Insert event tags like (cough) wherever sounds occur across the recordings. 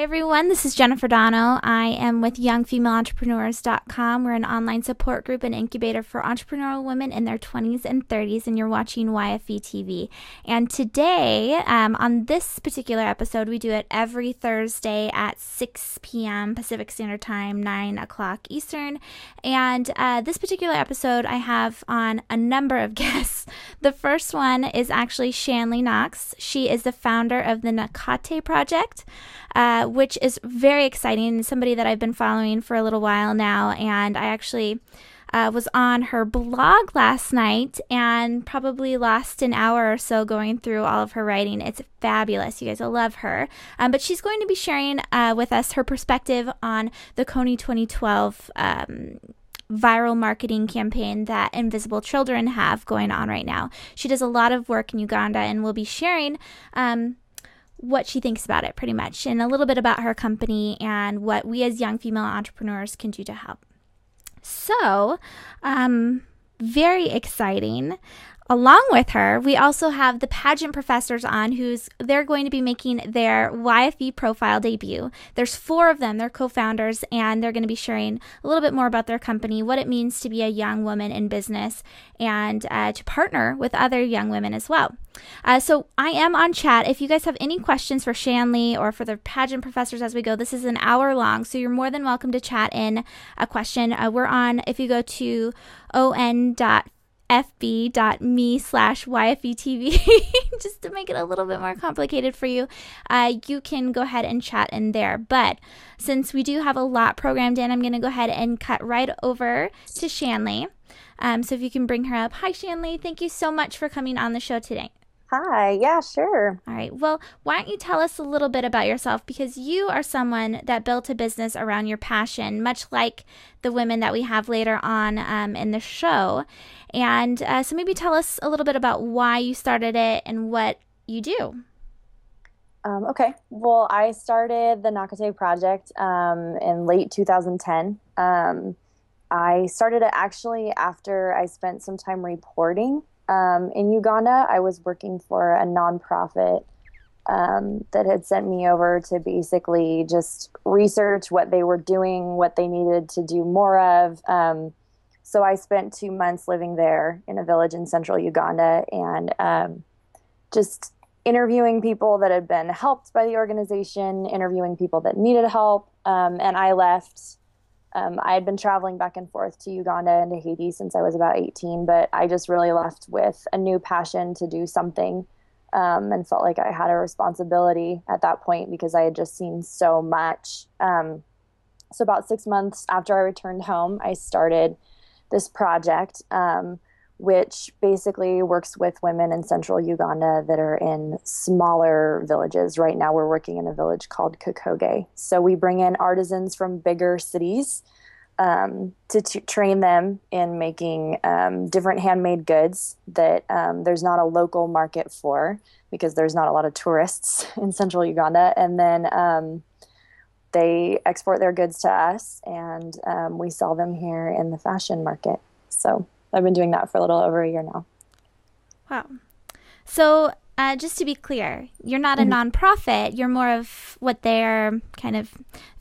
Hi, everyone. This is Jennifer Dono. I am with YoungFemaleEntrepreneurs.com. We're an online support group and incubator for entrepreneurial women in their 20s and 30s, and you're watching YFE TV. And today, um, on this particular episode, we do it every Thursday at 6 p.m. Pacific Standard Time, 9 o'clock Eastern. And uh, this particular episode, I have on a number of (laughs) guests. The first one is actually Shanley Knox. She is the founder of the Nakate Project. Uh, which is very exciting. Somebody that I've been following for a little while now, and I actually. Uh, was on her blog last night and probably lost an hour or so going through all of her writing. It's fabulous. You guys will love her. Um, but she's going to be sharing uh, with us her perspective on the Kony 2012 um, viral marketing campaign that Invisible Children have going on right now. She does a lot of work in Uganda and will be sharing um, what she thinks about it, pretty much, and a little bit about her company and what we as young female entrepreneurs can do to help. So, um, very exciting. Along with her, we also have the pageant professors on who's they're going to be making their YFE profile debut. There's four of them, they're co-founders and they're going to be sharing a little bit more about their company, what it means to be a young woman in business and uh, to partner with other young women as well. Uh, so I am on chat. If you guys have any questions for Shanley or for the pageant professors as we go, this is an hour long, so you're more than welcome to chat in a question. Uh, we're on, if you go to on.com fb.me slash yfetv (laughs) just to make it a little bit more complicated for you uh, you can go ahead and chat in there. But since we do have a lot programmed in i'm going to go ahead and cut right over to shanley. Um, so if you can bring her up. Hi shanley. Thank you so much for coming on the show today Hi, yeah, sure. All right. Well, why don't you tell us a little bit about yourself? Because you are someone that built a business around your passion, much like the women that we have later on um, in the show. And uh, so maybe tell us a little bit about why you started it and what you do. Um, okay. Well, I started the Nakate project um, in late 2010. Um, I started it actually after I spent some time reporting um, in Uganda, I was working for a nonprofit um, that had sent me over to basically just research what they were doing, what they needed to do more of. Um, so I spent two months living there in a village in central Uganda and um, just interviewing people that had been helped by the organization, interviewing people that needed help. Um, and I left um, I had been traveling back and forth to Uganda and to Haiti since I was about 18, but I just really left with a new passion to do something um, and felt like I had a responsibility at that point because I had just seen so much. Um, so, about six months after I returned home, I started this project. Um, which basically works with women in central Uganda that are in smaller villages. Right now, we're working in a village called Kakoge. So we bring in artisans from bigger cities um, to train them in making um, different handmade goods that um, there's not a local market for because there's not a lot of tourists (laughs) in central Uganda. And then um, they export their goods to us and um, we sell them here in the fashion market. So I've been doing that for a little over a year now. Wow. So, uh, just to be clear, you're not a mm-hmm. nonprofit. You're more of what they're kind of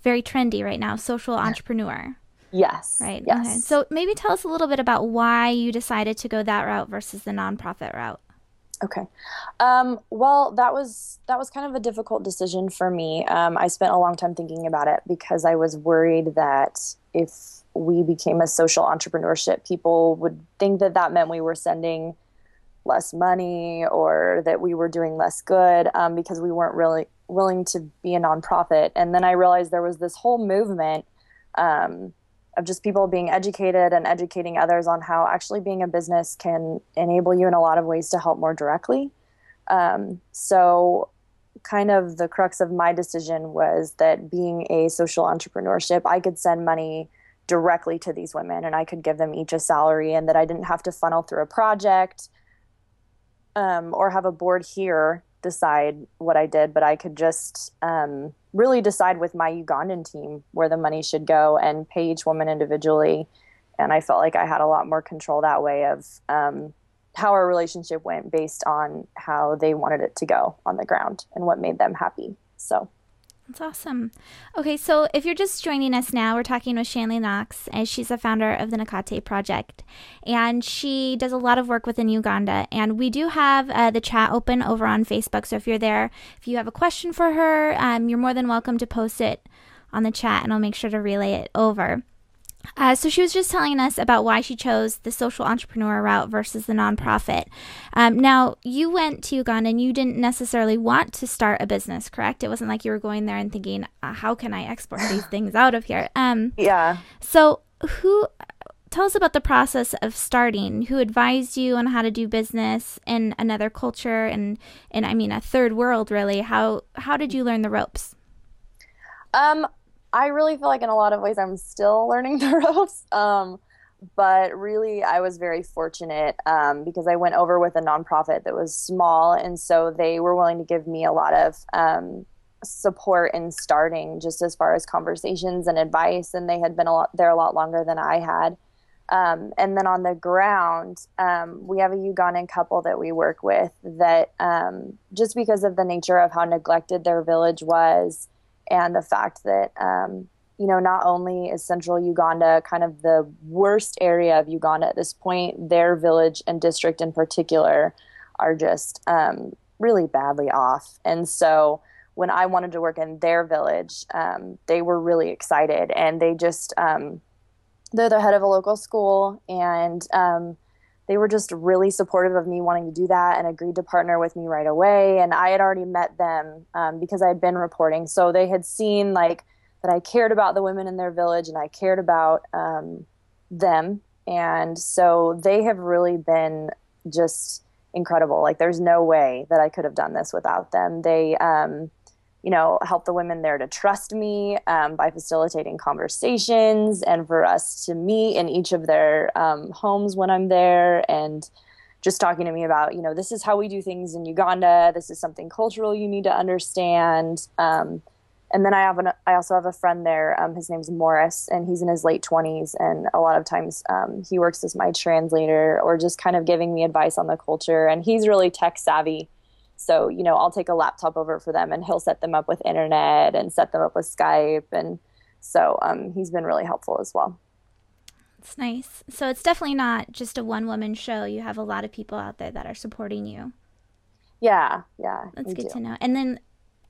very trendy right now social entrepreneur. Yes. Right. Yes. Okay. So, maybe tell us a little bit about why you decided to go that route versus the nonprofit route. Okay. Um, well, that was that was kind of a difficult decision for me. Um, I spent a long time thinking about it because I was worried that if we became a social entrepreneurship, people would think that that meant we were sending less money or that we were doing less good um, because we weren't really willing to be a nonprofit. And then I realized there was this whole movement um, of just people being educated and educating others on how actually being a business can enable you in a lot of ways to help more directly. Um, so, kind of the crux of my decision was that being a social entrepreneurship, I could send money directly to these women and I could give them each a salary and that I didn't have to funnel through a project um, or have a board here decide what I did, but I could just um, really decide with my Ugandan team where the money should go and pay each woman individually. And I felt like I had a lot more control that way of um, how our relationship went based on how they wanted it to go on the ground and what made them happy. So. That's awesome. Okay, so if you're just joining us now, we're talking with Shanley Knox, and she's the founder of the Nakate Project, and she does a lot of work within Uganda. And we do have uh, the chat open over on Facebook, so if you're there, if you have a question for her, um, you're more than welcome to post it on the chat, and I'll make sure to relay it over. Uh, so she was just telling us about why she chose the social entrepreneur route versus the nonprofit. Um, now you went to Uganda and you didn't necessarily want to start a business, correct? It wasn't like you were going there and thinking, uh, "How can I export these (laughs) things out of here?" Um, yeah. So who? Tell us about the process of starting. Who advised you on how to do business in another culture and, and I mean a third world, really? How how did you learn the ropes? Um, I really feel like in a lot of ways I'm still (laughs) learning the ropes. Um, but really, I was very fortunate um, because I went over with a nonprofit that was small, and so they were willing to give me a lot of um, support in starting, just as far as conversations and advice. And they had been a lot there a lot longer than I had. Um, and then on the ground, um, we have a Ugandan couple that we work with that um, just because of the nature of how neglected their village was and the fact that um, you know not only is central Uganda kind of the worst area of Uganda at this point, their village and district in particular are just um, really badly off, and so when I wanted to work in their village, um, they were really excited, and they just um, they're the head of a local school and um, they were just really supportive of me wanting to do that and agreed to partner with me right away. And I had already met them um, because I had been reporting. So they had seen like that I cared about the women in their village and I cared about um, them. And so they have really been just incredible. Like there's no way that I could have done this without them. They, um, you know, help the women there to trust me um, by facilitating conversations and for us to meet in each of their um, homes when I'm there and just talking to me about, you know, this is how we do things in Uganda. This is something cultural you need to understand. Um, and then I have an, I also have a friend there. Um, his name's Morris, and he's in his late twenties. And a lot of times, um, he works as my translator or just kind of giving me advice on the culture. And he's really tech savvy. So, you know, I'll take a laptop over for them and he'll set them up with internet and set them up with Skype. And so um, he's been really helpful as well. It's nice. So it's definitely not just a one woman show. You have a lot of people out there that are supporting you. Yeah, yeah. That's good do. to know. And then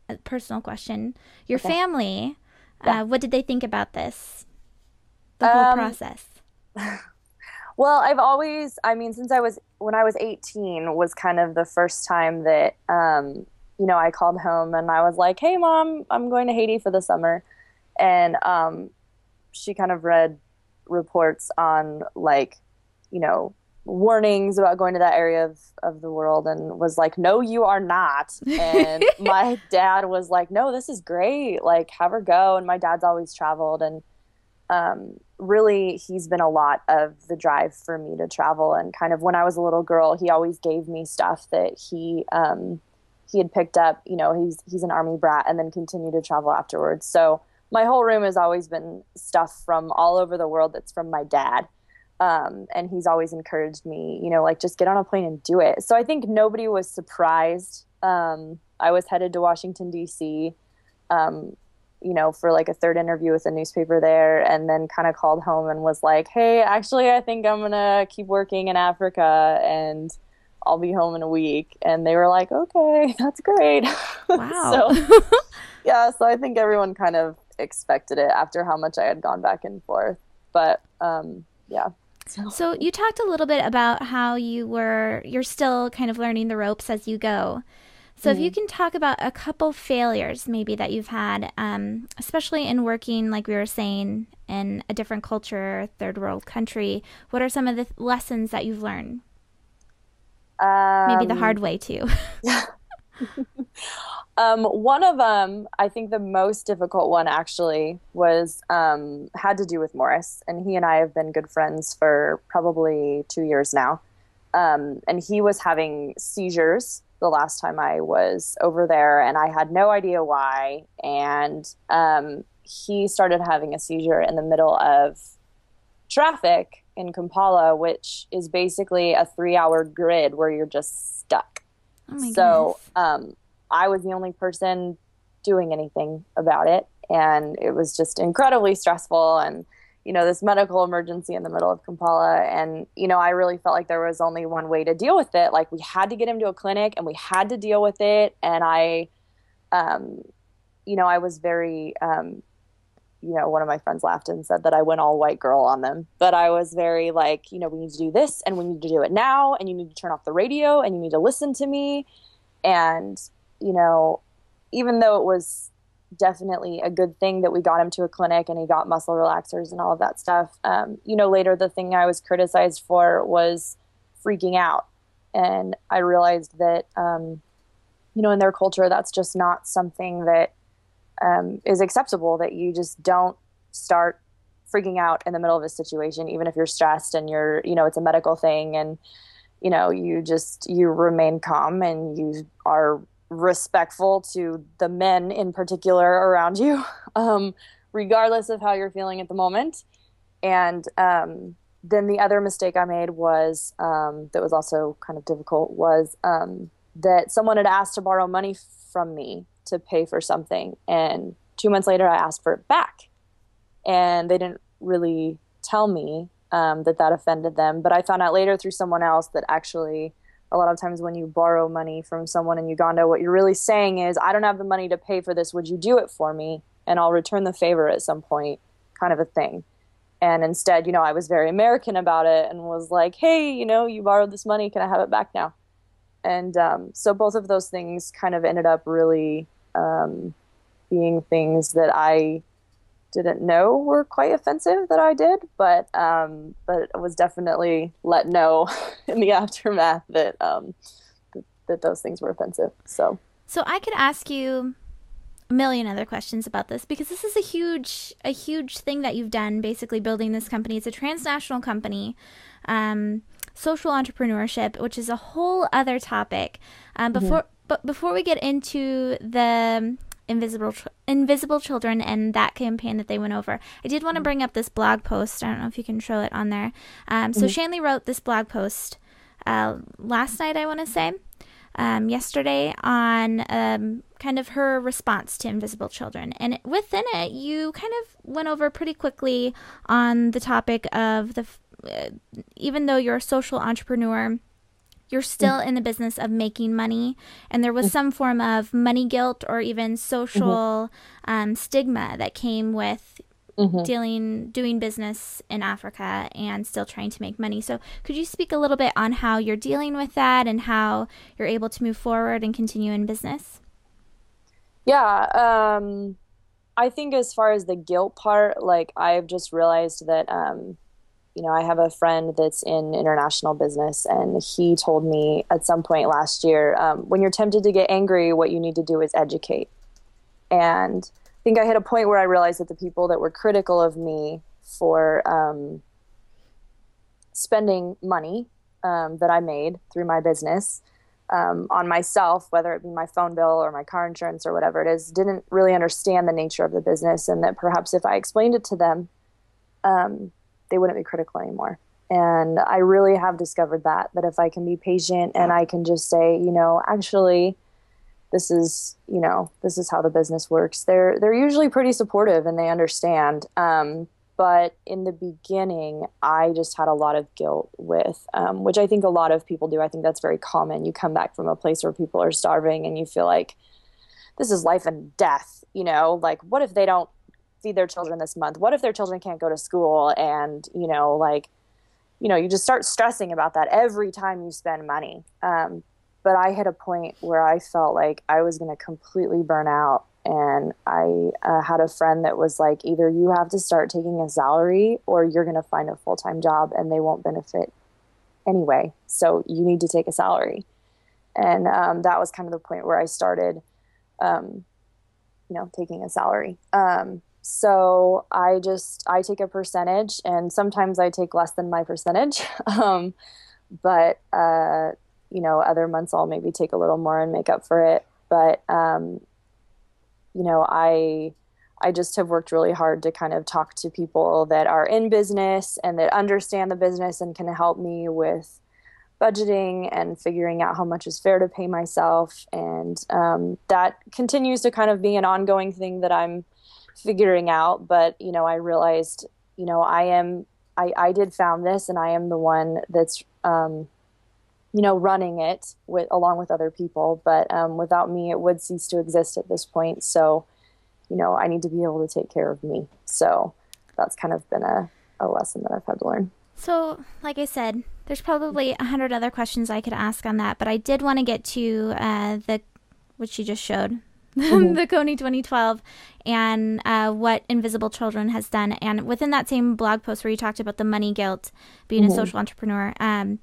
a personal question your okay. family, yeah. uh, what did they think about this? The whole um, process. (laughs) Well, I've always, I mean, since I was, when I was 18 was kind of the first time that, um, you know, I called home and I was like, hey, mom, I'm going to Haiti for the summer. And um, she kind of read reports on, like, you know, warnings about going to that area of, of the world and was like, no, you are not. And (laughs) my dad was like, no, this is great. Like, have her go. And my dad's always traveled. And, um, really he's been a lot of the drive for me to travel. And kind of when i was a little girl he always gave me stuff that he um, he had picked up you know he's he's an army brat and then continued to travel afterwards. So my whole room has always been stuff from all over the world that's from my dad. Um, and he's always encouraged me you know like just get on a plane and do it. So i think nobody was surprised. Um, i was headed to washington d.c um, you know, for like a third interview with a newspaper there, and then kind of called home and was like, "Hey, actually, I think I'm gonna keep working in Africa, and I'll be home in a week." And they were like, "Okay, (laughs) that's great." (laughs) Wow. so, (laughs) yeah, so I think everyone kind of expected it after how much I had gone back and forth, but um, yeah. So. so you talked a little bit about how you were you're still kind of learning the ropes as you go. So, mm. if you mm. can talk about a couple failures maybe that you've had, um, especially in working, like we were saying, in a different culture, third world country, what are some of the th- lessons that you've learned? Um, maybe the hard um, way too. (laughs) (laughs) um, one of them, I think the most difficult one actually was um, had to do with Morris, and he and I have been good friends for probably two years now. Um, and he was having seizures the last time I was over there, and I had no idea why. And um, he started having a seizure in the middle of traffic in Kampala, which is basically a three hour grid where you're just stuck. Oh so um, I was the only person doing anything about it. And it was just incredibly stressful and, you know, this medical emergency in the middle of Kampala. And, you know, I really felt like there was only one way to deal with it. Like we had to get him to a clinic and we had to deal with it. And I, um, you know, I was very, um, you know, one of my friends laughed and said that I went all white girl on them. But I was very like, you know, we need to do this and we need to do it now and you need to turn off the radio and you need to listen to me. And, you know, even though it was definitely a good thing that we got him to a clinic and he got muscle relaxers and all of that stuff, um, you know, later the thing I was criticized for was freaking out. And I realized that, um, you know, in their culture, that's just not something that um, is acceptable that you just don't start freaking out in the middle of a situation even if you're stressed and you're you know it's a medical thing and you know you just you remain calm and you are respectful to the men in particular around you (laughs) um, regardless of how you're feeling at the moment and um, then the other mistake i made was um, that was also kind of difficult was um, that someone had asked to borrow money from me to pay for something. And two months later, I asked for it back. And they didn't really tell me um, that that offended them. But I found out later through someone else that actually, a lot of times when you borrow money from someone in Uganda, what you're really saying is, I don't have the money to pay for this. Would you do it for me? And I'll return the favor at some point, kind of a thing. And instead, you know, I was very American about it and was like, hey, you know, you borrowed this money. Can I have it back now? And um, so both of those things kind of ended up really um, being things that I didn't know were quite offensive that I did, but um, but was definitely let know (laughs) in the aftermath that, um, that that those things were offensive. So so I could ask you a million other questions about this because this is a huge a huge thing that you've done basically building this company it's a transnational company um, social entrepreneurship which is a whole other topic um, mm-hmm. before mm-hmm. But before we get into the invisible invisible children and that campaign that they went over, I did want to mm-hmm. bring up this blog post. I don't know if you can show it on there. Um, so mm-hmm. Shanley wrote this blog post uh, last night, I want to say. Um, yesterday on um, kind of her response to invisible children. And within it, you kind of went over pretty quickly on the topic of the, uh, even though you're a social entrepreneur, you're still mm-hmm. in the business of making money and there was mm-hmm. some form of money guilt or even social mm-hmm. um, stigma that came with mm-hmm. dealing doing business in africa and still trying to make money so could you speak a little bit on how you're dealing with that and how you're able to move forward and continue in business yeah um, i think as far as the guilt part like i've just realized that um, you know, I have a friend that's in international business, and he told me at some point last year um, when you're tempted to get angry, what you need to do is educate. And I think I hit a point where I realized that the people that were critical of me for um, spending money um, that I made through my business um, on myself, whether it be my phone bill or my car insurance or whatever it is, didn't really understand the nature of the business, and that perhaps if I explained it to them, um, they wouldn't be critical anymore. And I really have discovered that that if I can be patient and I can just say, you know, actually this is, you know, this is how the business works. They're they're usually pretty supportive and they understand. Um, but in the beginning, I just had a lot of guilt with, um, which I think a lot of people do. I think that's very common. You come back from a place where people are starving and you feel like this is life and death. You know, like what if they don't feed their children this month? What if their children can't go to school? And, you know, like, you know, you just start stressing about that every time you spend money. Um, but I hit a point where I felt like I was going to completely burn out. And I uh, had a friend that was like, either you have to start taking a salary or you're going to find a full time job and they won't benefit anyway. So you need to take a salary. And um, that was kind of the point where I started, um, you know, taking a salary. Um, so I just I take a percentage, and sometimes I take less than my percentage. (laughs) um, but uh, you know, other months I'll maybe take a little more and make up for it. But um, you know, I I just have worked really hard to kind of talk to people that are in business and that understand the business and can help me with budgeting and figuring out how much is fair to pay myself. And um, that continues to kind of be an ongoing thing that I'm figuring out. But, you know, I realized, you know, I am, I, I did found this and I am the one that's, um, you know, running it with along with other people. But um, without me, it would cease to exist at this point. So, you know, I need to be able to take care of me. So that's kind of been a, a lesson that I've had to learn. So, like I said, there's probably a hundred other questions I could ask on that, but I did want to get to uh, the which you just showed, mm-hmm. (laughs) the Kony 2012, and uh, what Invisible Children has done. And within that same blog post where you talked about the money guilt, being mm-hmm. a social entrepreneur, um,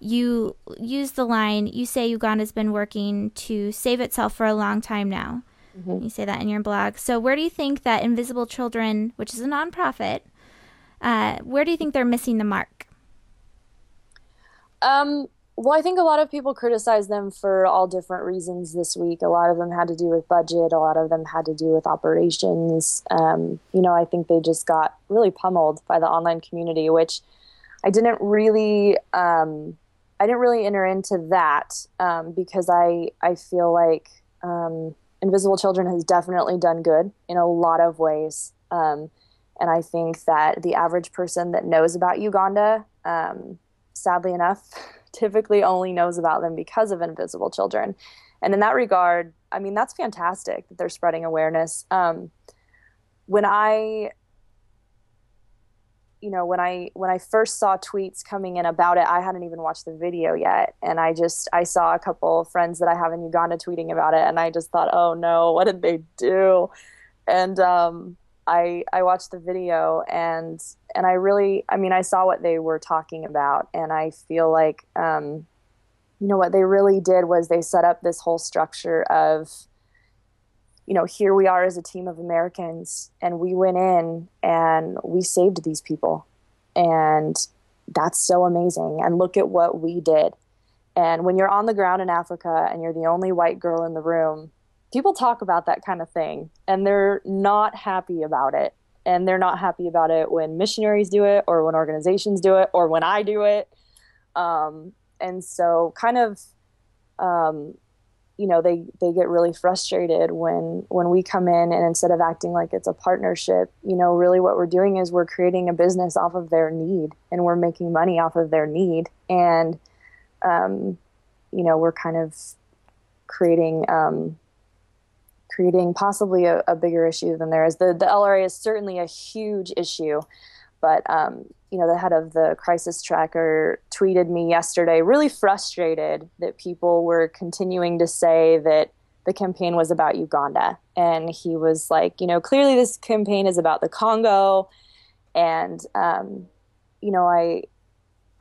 you use the line. You say Uganda's been working to save itself for a long time now. Mm-hmm. You say that in your blog. So, where do you think that Invisible Children, which is a nonprofit, uh, where do you think they're missing the mark? Um, well, I think a lot of people criticize them for all different reasons this week. A lot of them had to do with budget, a lot of them had to do with operations. Um, you know, I think they just got really pummeled by the online community, which I didn't really. Um, I didn't really enter into that um, because I I feel like um, Invisible Children has definitely done good in a lot of ways. Um, and I think that the average person that knows about Uganda, um, sadly enough, (laughs) typically only knows about them because of Invisible Children. And in that regard, I mean, that's fantastic that they're spreading awareness. Um, when I you know when i when i first saw tweets coming in about it i hadn't even watched the video yet and i just i saw a couple of friends that i have in uganda tweeting about it and i just thought oh no what did they do and um, I I watched the video and and I really I mean I saw what they were talking about and I feel like um, you know what they really did was they set up this whole structure of you know here we are as a team of Americans and we went in and we saved these people. And that's so amazing. And look at what we did. And when you're on the ground in Africa and you're the only white girl in the room people talk about that kind of thing and they're not happy about it. And they're not happy about it when missionaries do it or when organizations do it or when I do it. Um, and so, kind of, um, you know, they, they get really frustrated when, when we come in and instead of acting like it's a partnership, you know, really what we're doing is we're creating a business off of their need and we're making money off of their need. And, um, you know, we're kind of creating, um, creating possibly a, a, bigger issue than there is. The, the LRA is certainly a huge issue, but um, you know, the head of the crisis tracker tweeted me yesterday, really frustrated that people were continuing to say that the campaign was about Uganda, and he was like, you know, clearly this campaign is about the Congo, and um, you know, I.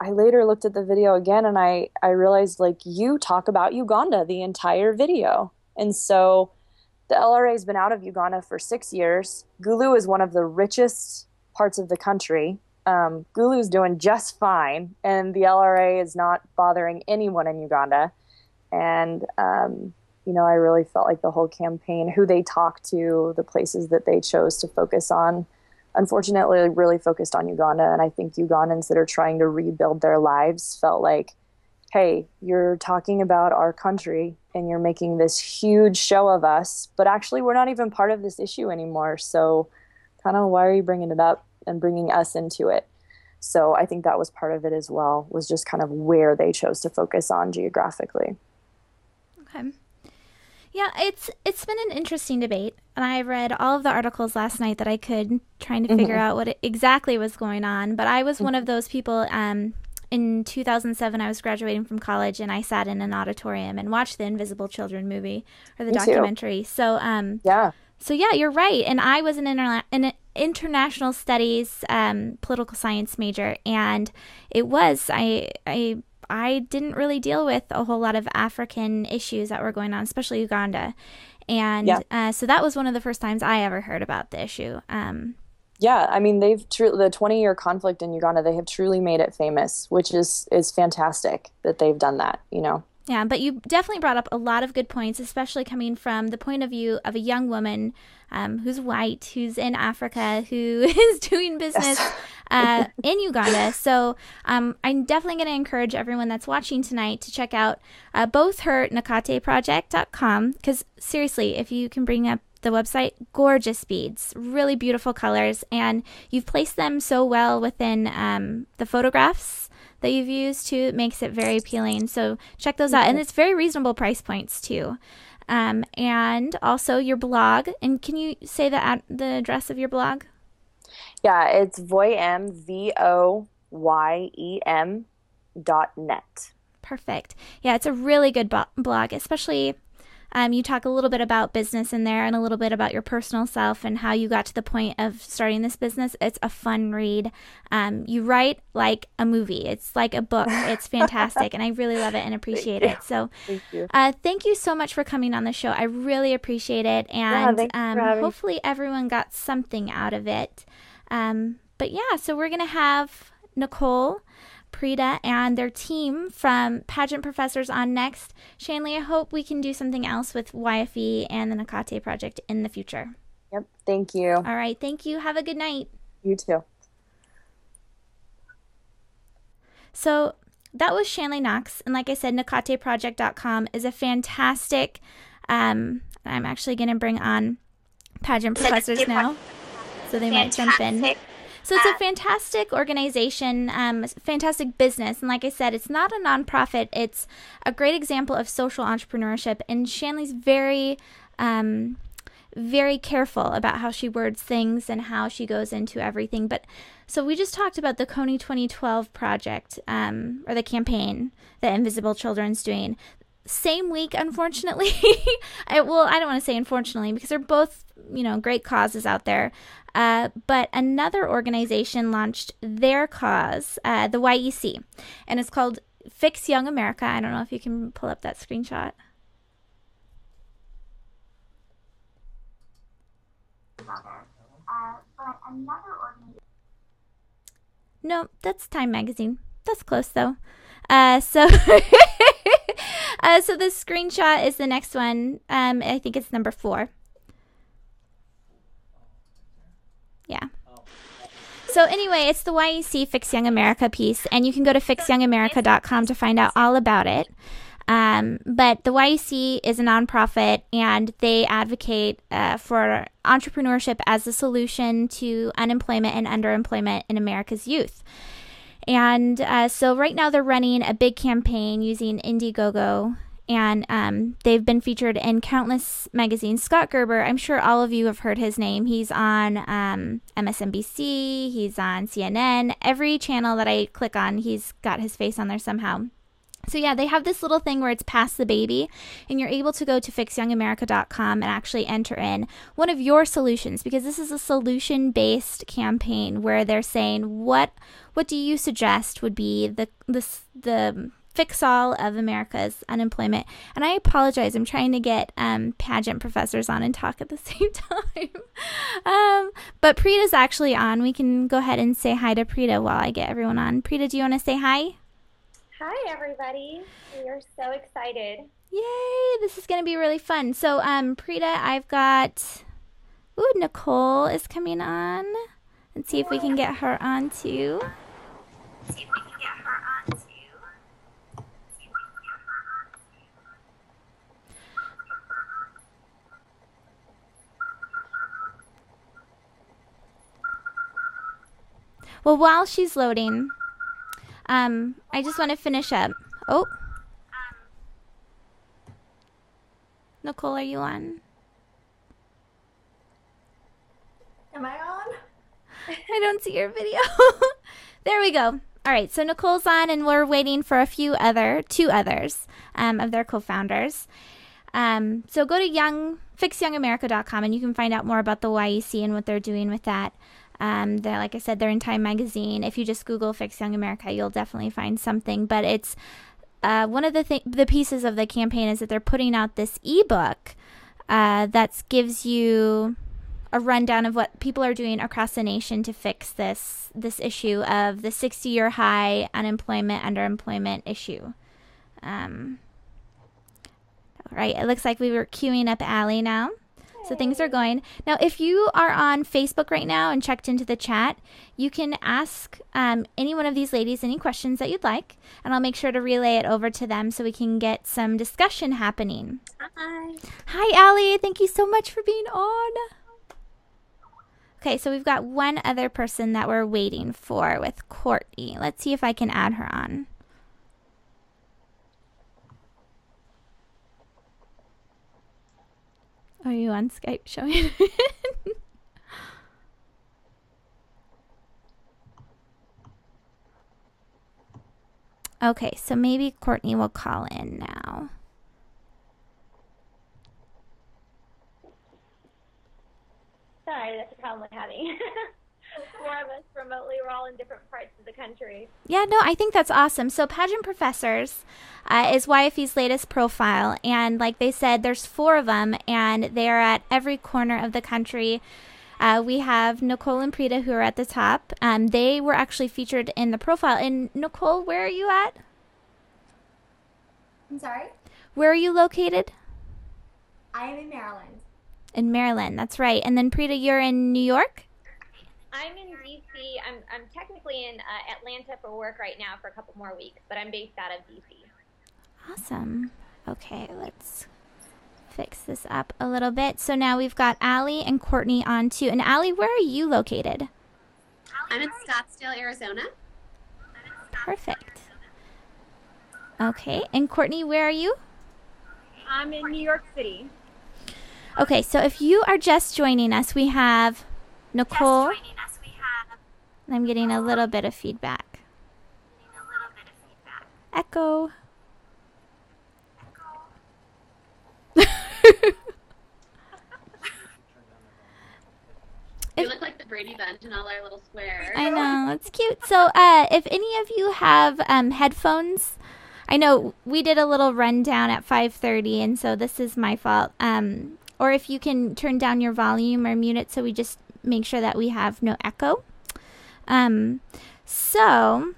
I later looked at the video again and I, I realized like you talk about Uganda the entire video. And so the LRA has been out of Uganda for six years. Gulu is one of the richest parts of the country. Um, Gulu is doing just fine, and the LRA is not bothering anyone in Uganda. And, um, you know, I really felt like the whole campaign, who they talked to, the places that they chose to focus on, unfortunately, really focused on Uganda. And I think Ugandans that are trying to rebuild their lives felt like hey, you're talking about our country and you're making this huge show of us, but actually we're not even part of this issue anymore. So, kind of why are you bringing it up and bringing us into it? So, I think that was part of it as well, was just kind of where they chose to focus on geographically. Okay. Yeah, it's it's been an interesting debate, and I read all of the articles last night that I could, trying to figure mm-hmm. out what exactly was going on. But I was mm-hmm. one of those people. Um, in 2007, I was graduating from college and I sat in an auditorium and watched the Invisible Children movie or the Me documentary. Too. So, um, yeah. So yeah, you're right. And I was an, interna- an international studies um, political science major, and it was I I I didn't really deal with a whole lot of African issues that were going on, especially Uganda. And yeah. uh, so that was one of the first times I ever heard about the issue. Um, yeah, I mean they've the 20 year conflict in Uganda they have truly made it famous, which is is fantastic that they've done that, you know. Yeah, but you definitely brought up a lot of good points, especially coming from the point of view of a young woman um, who's white, who's in Africa, who (laughs) is doing business uh, in Uganda. So um, I'm definitely going to encourage everyone that's watching tonight to check out uh, both her nakateproject.com because seriously, if you can bring up the website, gorgeous beads, really beautiful colors, and you've placed them so well within um, the photographs that you've used too. It makes it very appealing. So check those out, and it's very reasonable price points too. Um, and also your blog. And can you say the ad- the address of your blog? Yeah, it's voyem v o y e m dot net. Perfect. Yeah, it's a really good bo- blog, especially um, you talk a little bit about business in there and a little bit about your personal self and how you got to the point of starting this business. It's a fun read. Um, you write like a movie, it's like a book. It's (laughs) fantastic. and I really love it and appreciate it. So thank you. Uh, thank you so much for coming on the show. I really appreciate it. And yeah, um, hopefully everyone got something out of it. Um, but yeah, so we're going to have Nicole. Prita and their team from Pageant Professors on next. Shanley, I hope we can do something else with YFE and the Nakate Project in the future. Yep, thank you. All right, thank you. Have a good night. You too. So that was Shanley Knox. And like I said, nakateproject.com is a fantastic. Um, I'm actually going to bring on pageant professors now. So they fantastic. might jump in. So it's a fantastic organization, um, fantastic business. And like I said, it's not a nonprofit, it's a great example of social entrepreneurship. And Shanley's very. Um, very careful about how she words things and how she goes into everything. But so we just talked about the Kony 2012 project um, or the campaign that Invisible Children's doing. Same week, unfortunately. (laughs) I, well, I don't want to say unfortunately because they're both, you know, great causes out there. Uh, but another organization launched their cause, uh, the YEC, and it's called Fix Young America. I don't know if you can pull up that screenshot. no, that's Time Magazine. That's close though. Uh, so, (laughs) uh, so the screenshot is the next one. Um, I think it's number four. Yeah. So anyway, it's the YEC Fix Young America piece, and you can go to fixyoungamerica.com to find out all about it. Um, but the YEC is a nonprofit, and they advocate uh, for entrepreneurship as a solution to unemployment and underemployment in America's youth. And uh, so right now they're running a big campaign using Indiegogo and um, they've been featured in countless magazines. Scott Gerber, I'm sure all of you have heard his name. He's on um, MSNBC, he's on CNN. Every channel that I click on, he's got his face on there somehow. So, yeah, they have this little thing where it's Pass the Baby, and you're able to go to fixyoungamerica.com and actually enter in one of your solutions because this is a solution based campaign where they're saying, what, what do you suggest would be the, the, the fix all of America's unemployment. And I apologize, I'm trying to get um, pageant professors on and talk at the (laughs) same time. um, but Prita's actually on. We can go ahead and say hi to Prita while I get everyone on. Prita, do you want to say hi? Hi, everybody. We are so excited. Yay! This is going to be really fun. So, um, Prita, I've got. Ooh, Nicole is coming on. Let's see if we can get her on too. See if we can get her on too. Well, while she's loading, um, I just want to finish up. Oh. Nicole, are you on? Am I on? (laughs) I don't see your video. (laughs) there we go. All right, so Nicole's on, and we're waiting for a few other, two others um, of their co-founders. Um, so go to young fixyoungamerica.com and you can find out more about the YEC and what they're doing with that. Um, they're like I said, they're in Time Magazine. If you just Google "Fix Young America," you'll definitely find something. But it's uh, one of the th- the pieces of the campaign is that they're putting out this ebook uh, that gives you a rundown of what people are doing across the nation to fix this this issue of the 60 year high unemployment underemployment issue. Um, Right. It looks like we were queuing up Allie now. So things are going. Now, if you are on Facebook right now and checked into the chat, you can ask um, any one of these ladies any questions that you'd like, and I'll make sure to relay it over to them so we can get some discussion happening. Hi. Hi, Allie. Thank you so much for being on. Okay, so we've got one other person that we're waiting for with Courtney. Let's see if I can add her on. Are you on Skype showing? okay, so maybe Courtney will call in now. Sorry, that's a problem with having (laughs) four of us remotely. We're all in different parts of the country. Yeah, no, I think that's awesome. So, Pageant Professors uh, is YFE's latest profile. And like they said, there's four of them, and they are at every corner of the country. Uh, we have Nicole and Prita who are at the top. Um, they were actually featured in the profile. And Nicole, where are you at? I'm sorry? Where are you located? I am in Maryland. In Maryland, that's right. And then Prita, you're in New York? I'm in DC. I'm, I'm technically in uh, Atlanta for work right now for a couple more weeks, but I'm based out of DC. Awesome. Okay, let's fix this up a little bit. So now we've got Allie and Courtney on too. And Allie, where are you located? I'm in Scottsdale, Arizona. Perfect. Okay, and Courtney, where are you? I'm in New York City. Okay, so if you are just joining us, we have Nicole. I'm getting a little bit of feedback. Echo. (laughs) You look like the Brady Bunch in all our little squares. I know it's cute. So, uh, if any of you have um, headphones, I know we did a little rundown at 5:30, and so this is my fault. Um, or if you can turn down your volume or mute it, so we just make sure that we have no echo. Um, so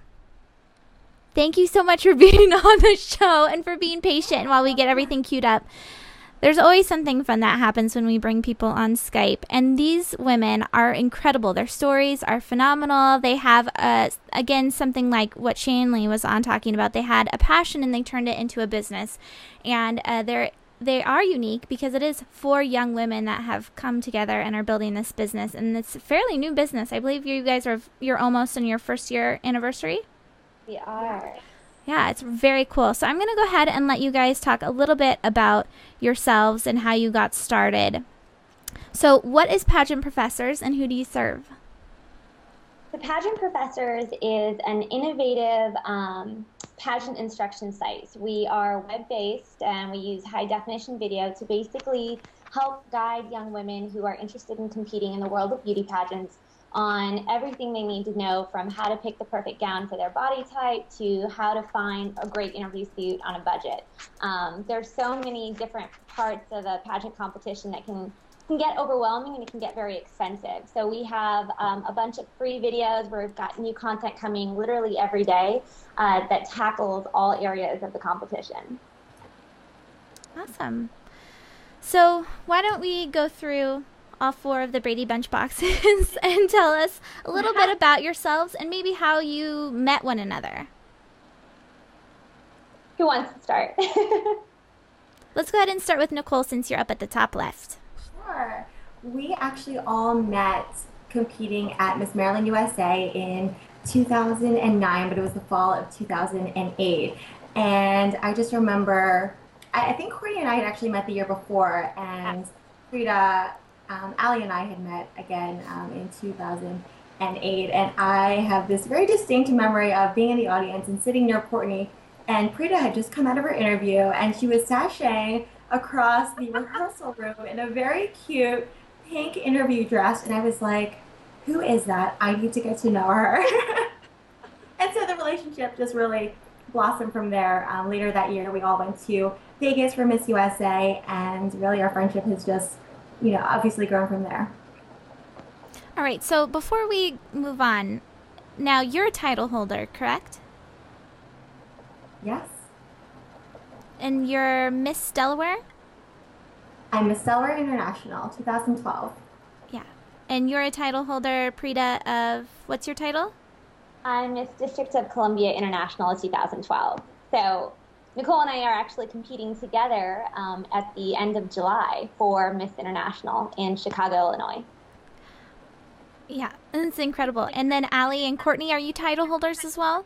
thank you so much for (laughs) being on the show and for being patient while we get everything queued up. There's always something fun that happens when we bring people on Skype, and these women are incredible. Their stories are phenomenal. They have, uh, again, something like what Shanley was on talking about. They had a passion and they turned it into a business, and uh, they're they are unique because it is four young women that have come together and are building this business, and it's a fairly new business. I believe you guys are you're almost in your first year anniversary. We are. Yeah, it's very cool. So I'm going to go ahead and let you guys talk a little bit about yourselves and how you got started. So, what is Pageant Professors and who do you serve? The Pageant Professors is an innovative um, pageant instruction sites. We are web based and we use high definition video to basically help guide young women who are interested in competing in the world of beauty pageants on everything they need to know from how to pick the perfect gown for their body type to how to find a great interview suit on a budget. Um, there's so many different parts of a pageant competition that can can get overwhelming and it can get very expensive. So we have um, a bunch of free videos where we've got new content coming literally every day uh, that tackles all areas of the competition. Awesome. So, why don't we go through all four of the Brady Bunch boxes (laughs) and tell us a little bit about yourselves and maybe how you met one another? Who wants to start? (laughs) Let's go ahead and start with Nicole since you're up at the top left. Sure. We actually all met competing at Miss Maryland USA in 2009, but it was the fall of 2008. And I just remember, I, I think Courtney and I had actually met the year before, and Prita, um, Allie and I had met again um, in 2008. And I have this very distinct memory of being in the audience and sitting near Courtney. And Prita had just come out of her interview, and she was sashaying across the rehearsal room in a very cute pink interview dress. And I was like, who is that? I need to get to know her. (laughs) and so the relationship just really blossomed from there. Um, later that year, we all went to Vegas for Miss USA, and really our friendship has just, you know, obviously grown from there. All right, so before we move on, now you're a title holder, correct? Yes. And you're Miss Delaware? I'm Miss Delaware International 2012. Yeah. And you're a title holder, Prita, of what's your title? I'm Miss District of Columbia International 2012. So Nicole and I are actually competing together um, at the end of July for Miss International in Chicago, Illinois. Yeah, it's incredible. And then Allie and Courtney, are you title holders as well?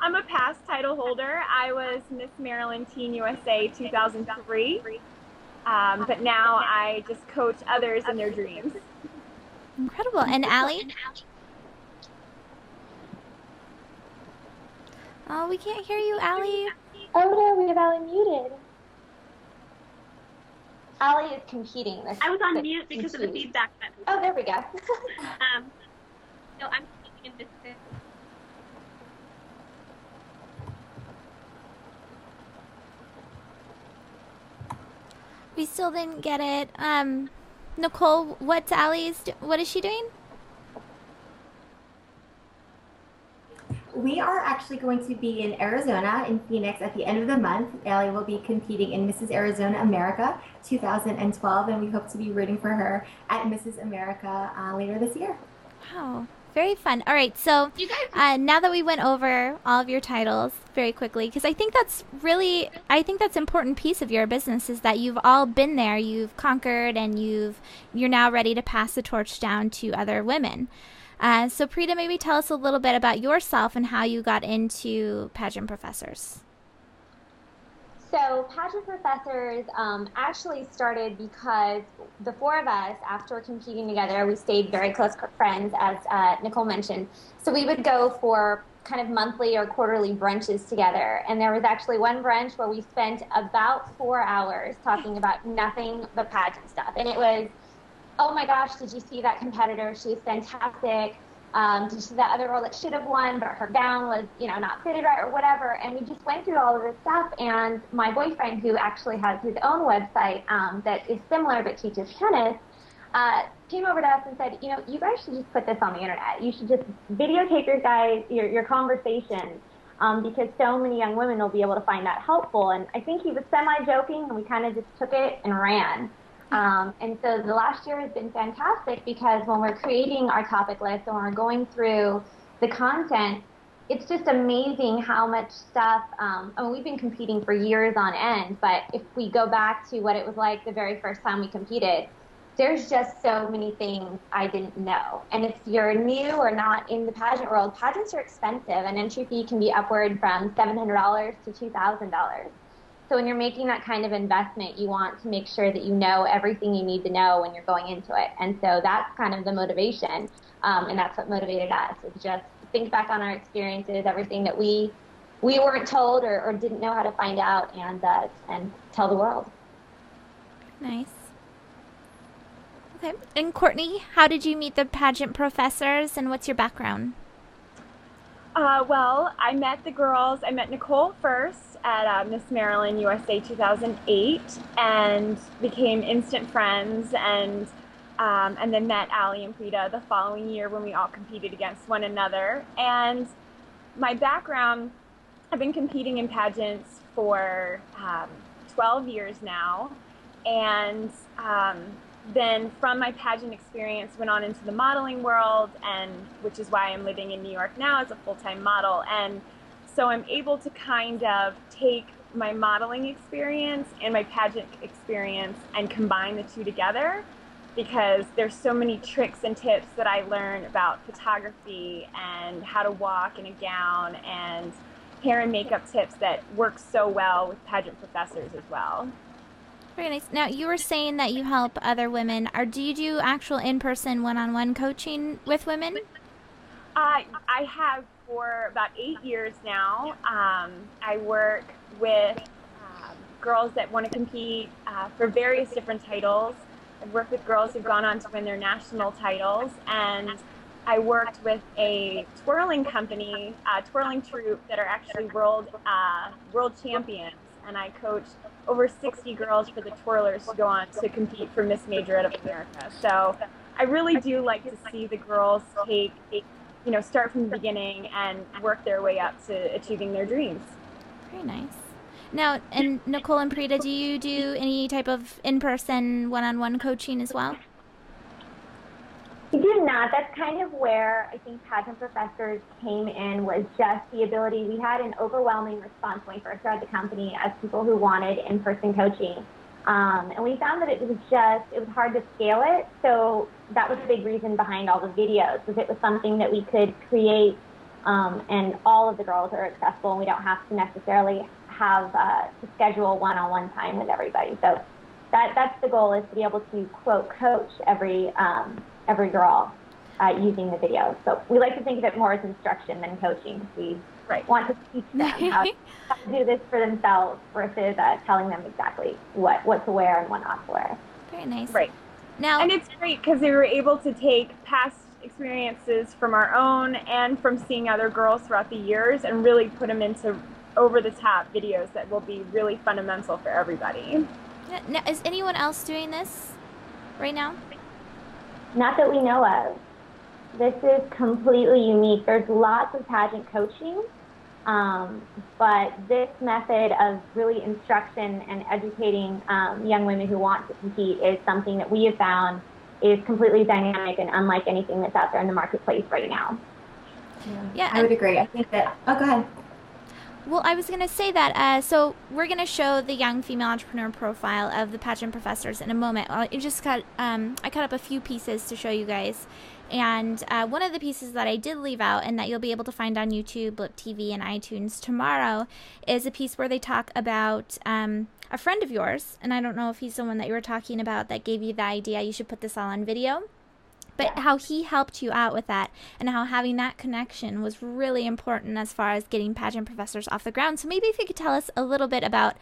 I'm a past title holder. I was Miss Maryland Teen USA 2003. Um, but now I just coach others in their dreams. Incredible. And Allie? Oh, we can't hear you, Allie. Oh no, we have Allie muted. Allie is competing. This, I was on mute because of the feedback button. Oh, there we go. (laughs) Um, so I'm competing in Mississippi. We still didn't get it. Um, Nicole, what's Allie's? What is she doing? We are actually going to be in Arizona, in Phoenix, at the end of the month. Allie will be competing in Mrs. Arizona America 2012, and we hope to be rooting for her at Mrs. America uh, later this year. Wow, very fun. All right, so You guys, uh, now that we went over all of your titles very quickly, because I think that's really, I think that's important piece of your business is that you've all been there, you've conquered, and you've you're now ready to pass the torch down to other women. Uh, so, Prita, maybe tell us a little bit about yourself and how you got into pageant professors. So, pageant professors um, actually started because the four of us, after competing together, we stayed very close friends, as uh, Nicole mentioned. So, we would go for kind of monthly or quarterly brunches together. And there was actually one brunch where we spent about four hours talking about nothing but pageant stuff. And it was, oh my gosh, did you see that competitor? She was fantastic. Um, see that other girl that should have won, but her gown was, you know, not fitted right or whatever? And we just went through all of this stuff. And my boyfriend, who actually has his own website um, that is similar but teaches tennis, uh, came over to us and said, you know, you guys should just put this on the internet. You should just videotape your guys, your, your conversations, um, because so many young women will be able to find that helpful. And I think he was semi joking, and we kind of just took it and ran. Um, and so the last year has been fantastic because when we're creating our topic list and we're going through the content, it's just amazing how much stuff. Um, I mean, we've been competing for years on end, but if we go back to what it was like the very first time we competed, there's just so many things I didn't know. And if you're new or not in the pageant world, pageants are expensive. An entry fee can be upward from $700 to $2,000. So when you're making that kind of investment, you want to make sure that you know everything you need to know when you're going into it. And so that's kind of the motivation, um, and that's what motivated us. Is just think back on our experiences, everything that we we weren't told or, or didn't know how to find out, and uh, and tell the world. Nice. Okay. And Courtney, how did you meet the pageant professors and what's your background? Uh, well, I met the girls. I met Nicole first at uh, Miss Maryland USA 2008 and became instant friends and um, and then met Allie and Prita the following year when we all competed against one another. And my background, I've been competing in pageants for um, 12 years now. And um, then from my pageant experience went on into the modeling world and which is why I'm living in New York now as a full-time model and so I'm able to kind of take my modeling experience and my pageant experience and combine the two together because there's so many tricks and tips that I learned about photography and how to walk in a gown and hair and makeup tips that work so well with pageant professors as well. Very nice. Now you were saying that you help other women. Or do you do actual in-person, one-on-one coaching with women? I I have for about eight years now. Um, I work with um, girls that want to compete uh, for various different titles. I've worked with girls who've gone on to win their national titles, and I worked with a twirling company, uh, twirling troupe that are actually world uh, world champions, and I coached over 60 girls for the twirlers to go on to compete for Miss Major Majorette of America. So I really do like to see the girls take you you know, start from the beginning and work their way up to achieving their dreams. Very nice. Now, and Nicole and Prita, do you do any type of in-person one-on-one coaching as well? We do not. That's kind of where I think pageant professors came in was just the ability. We had an overwhelming response when we first started the company as people who wanted in-person coaching. Um, and we found that it was just, it was hard to scale it. So that was a big reason behind all the videos, was it was something that we could create um, and all of the girls are accessible and we don't have to necessarily have uh, to schedule one-on-one time with everybody. So that, that's the goal is to be able to quote coach every, um, every girl uh, using the video. So we like to think of it more as instruction than coaching. We right. want to teach them how, (laughs) to, how to do this for themselves versus uh, telling them exactly what, what to wear and what not to wear. Very nice. Right. Now, and it's great because we were able to take past experiences from our own and from seeing other girls throughout the years and really put them into over the top videos that will be really fundamental for everybody. Now, is anyone else doing this right now? Not that we know of. This is completely unique. There's lots of pageant coaching, um, but this method of really instruction and educating um, young women who want to compete is something that we have found is completely dynamic and unlike anything that's out there in the marketplace right now. Yeah, yeah I would agree. I think that. Oh, go ahead. Well, I was going to say that. Uh, so we're going to show the young female entrepreneur profile of the pageant professors in a moment. I just cut. Um, I cut up a few pieces to show you guys, and uh, one of the pieces that I did leave out, and that you'll be able to find on YouTube, Blip TV, and iTunes tomorrow, is a piece where they talk about um, a friend of yours, and I don't know if he's the one that you were talking about that gave you the idea you should put this all on video but how he helped you out with that and how having that connection was really important as far as getting pageant professors off the ground. So maybe if you could tell us a little bit about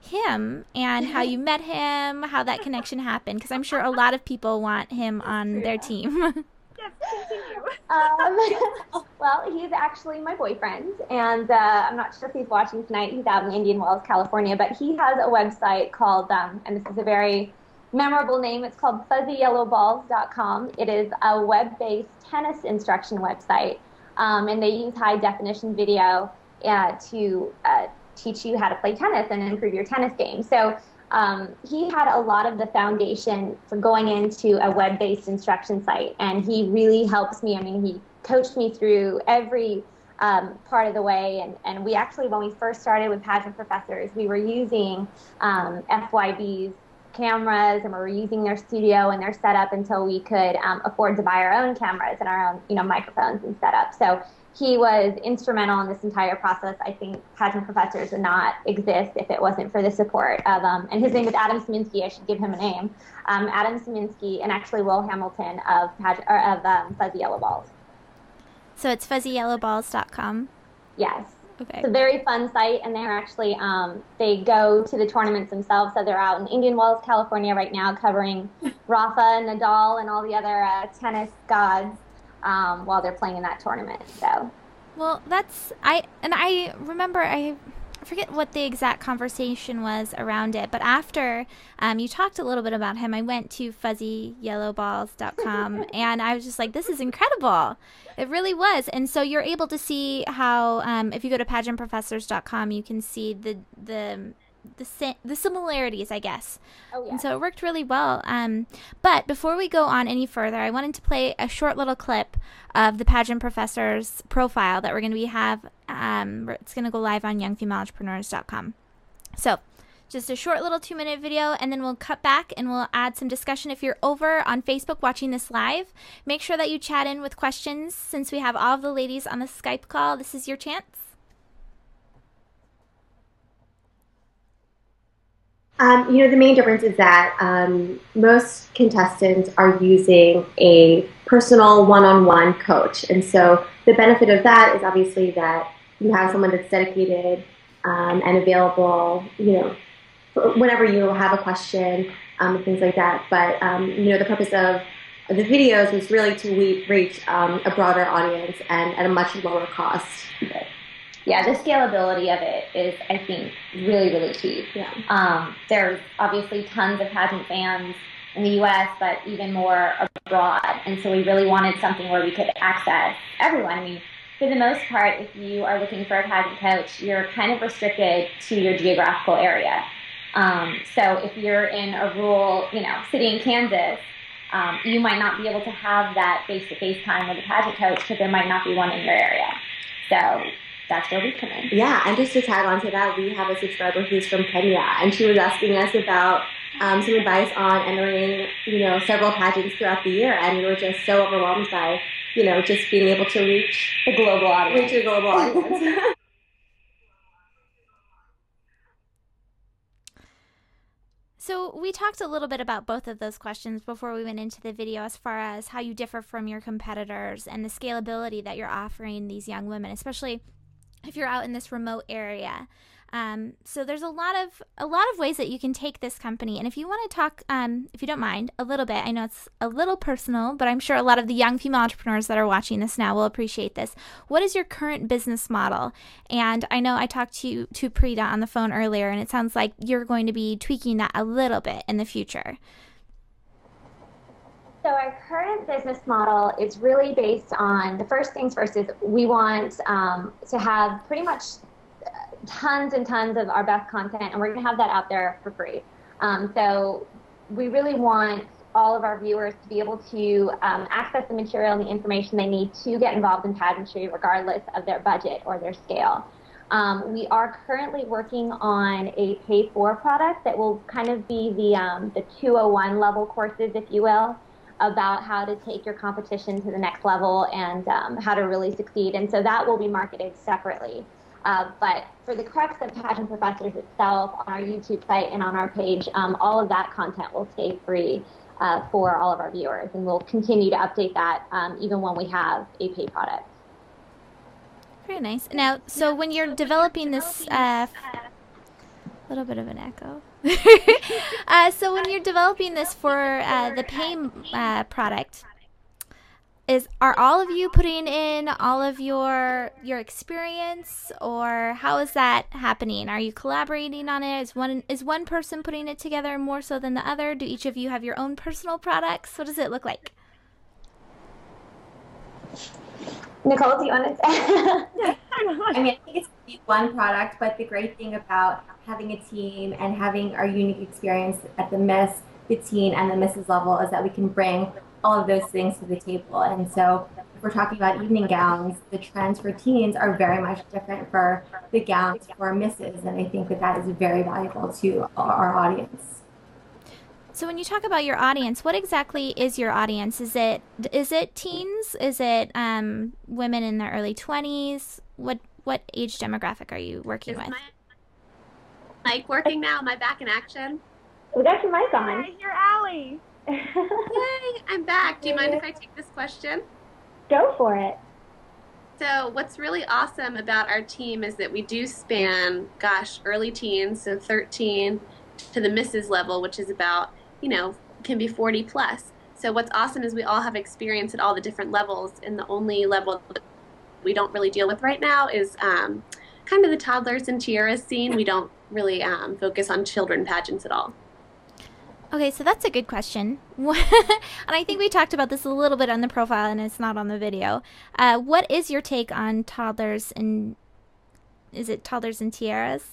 him and how you met him, how that connection happened, because I'm sure a (laughs) lot of people want him on their team. (laughs) yes, continue. Um, (laughs) well, he's actually my boyfriend, and uh, I'm not sure if he's watching tonight. He's out in Indian Wells, California, but he has a website called, um, and this is a very memorable name. It's called fuzzyyellowballs.com. It is a web based tennis instruction website, um, and they use high definition video uh, to uh, teach you how to play tennis and improve your tennis game. So um, he had a lot of the foundation for going into a web based instruction site, and he really helps me. I mean, he coached me through every um, part of the way. And, and we actually, when we first started with pageant professors, we were using um, FYB's cameras and we were using their studio and their setup until we could um, afford to buy our own cameras and our own you know microphones and setup. So he was instrumental in this entire process. I think pageant professors would not exist if it wasn't for the support of um, and his name is adam Saminsky. i should give him a name. Um, adam Saminsky and actually will hamilton of, pageant, or of um, fuzzy yellow balls. So it's fuzzyyellowballs.com yes Okay. It's a very fun site, and they're actually um, they go to the tournaments themselves. So they're out in Indian Wells, California, right now, covering (laughs) Rafa, Nadal, and all the other uh, tennis gods um, while they're playing in that tournament. So. Well, that's I and I remember I forget what the exact conversation was around it, but after um, you talked a little bit about him, I went to fuzzyyellowballs.com (laughs) and I was just like, this is incredible. It really was. And so you're able to see how, um, if you go to pageantprofessors.com, you can see the, the, the the similarities, I guess. Oh, yeah. And so it worked really well. Um, but before we go on any further, I wanted to play a short little clip of the pageant professor's profile that we're going to be have. Um, it's going to go live on youngfemaleentrepreneurs.com. So just a short little two minute video and then we'll cut back and we'll add some discussion if you're over on facebook watching this live make sure that you chat in with questions since we have all of the ladies on the skype call this is your chance Um, you know, the main difference is that um, most contestants are using a personal one on one coach. And so the benefit of that is obviously that you have someone that's dedicated um, and available, you know, whenever you have a question um, and things like that. But, um, you know, the purpose of the videos was really to reach um, a broader audience and at a much lower cost yeah, the scalability of it is, I think, really, really key. Yeah. Um, there's obviously tons of pageant fans in the US, but even more abroad. And so we really wanted something where we could access everyone. I mean, for the most part, if you are looking for a pageant coach, you're kind of restricted to your geographical area. Um, so if you're in a rural, you know, city in Kansas, um, you might not be able to have that face-to-face time with a pageant coach because there might not be one in your area. So that's where we come in. Yeah, and just to tag on to that, we have a subscriber who's from Kenya, and she was asking us about um, some advice on entering, you know, several pageants throughout the year, and we were just so overwhelmed by, you know, just being able to reach the global audience. Reach a global audience. (laughs) So, we talked a little bit about both of those questions before we went into the video as far as how you differ from your competitors and the scalability that you're offering these young women, especially if you're out in this remote area. Um, so there's a lot of a lot of ways that you can take this company, and if you want to talk, um, if you don't mind, a little bit. I know it's a little personal, but I'm sure a lot of the young female entrepreneurs that are watching this now will appreciate this. What is your current business model? And I know I talked to you, to Prita on the phone earlier, and it sounds like you're going to be tweaking that a little bit in the future. Our current business model is really based on the first things first is we want um, to have pretty much tons and tons of our best content, and we're going to have that out there for free. Um, so we really want all of our viewers to be able to um, access the material and the information they need to get involved in pageantry, regardless of their budget or their scale. Um, we are currently working on a pay for product that will kind of be the, um, the 201 level courses, if you will, about how to take your competition to the next level and um, how to really succeed. And so that will be marketed separately. Uh, but for the crux of Pageant Professors itself, on our YouTube site and on our page, um, all of that content will stay free uh, for all of our viewers, and we'll continue to update that um, even when we have a paid product. Very nice. Now, so when you're developing this, a little bit of an echo. (laughs) uh, so when you're developing this for uh, the pay uh, product, is are all of you putting in all of your your experience or how is that happening? Are you collaborating on it? Is one is one person putting it together more so than the other? Do each of you have your own personal products? What does it look like? Nicole do you want to (laughs) say i mean i think it's one product but the great thing about having a team and having our unique experience at the miss the teen and the mrs level is that we can bring all of those things to the table. And so if we're talking about evening gowns, the trends for teens are very much different for the gowns for misses. And I think that that is very valuable to our audience. So when you talk about your audience, what exactly is your audience? Is it is it teens? Is it um, women in their early twenties? What what age demographic are you working is with? My mic working now? Am I back in action? We got your mic on. Hi, you're Allie. (laughs) Yay, I'm back. Do you mind if I take this question? Go for it. So, what's really awesome about our team is that we do span, gosh, early teens, so 13 to the misses level, which is about, you know, can be 40 plus. So, what's awesome is we all have experience at all the different levels, and the only level that we don't really deal with right now is um, kind of the toddlers and tiaras scene. We don't really um, focus on children pageants at all. Okay, so that's a good question. (laughs) and I think we talked about this a little bit on the profile and it's not on the video. Uh, what is your take on toddlers and is it toddlers and tiaras?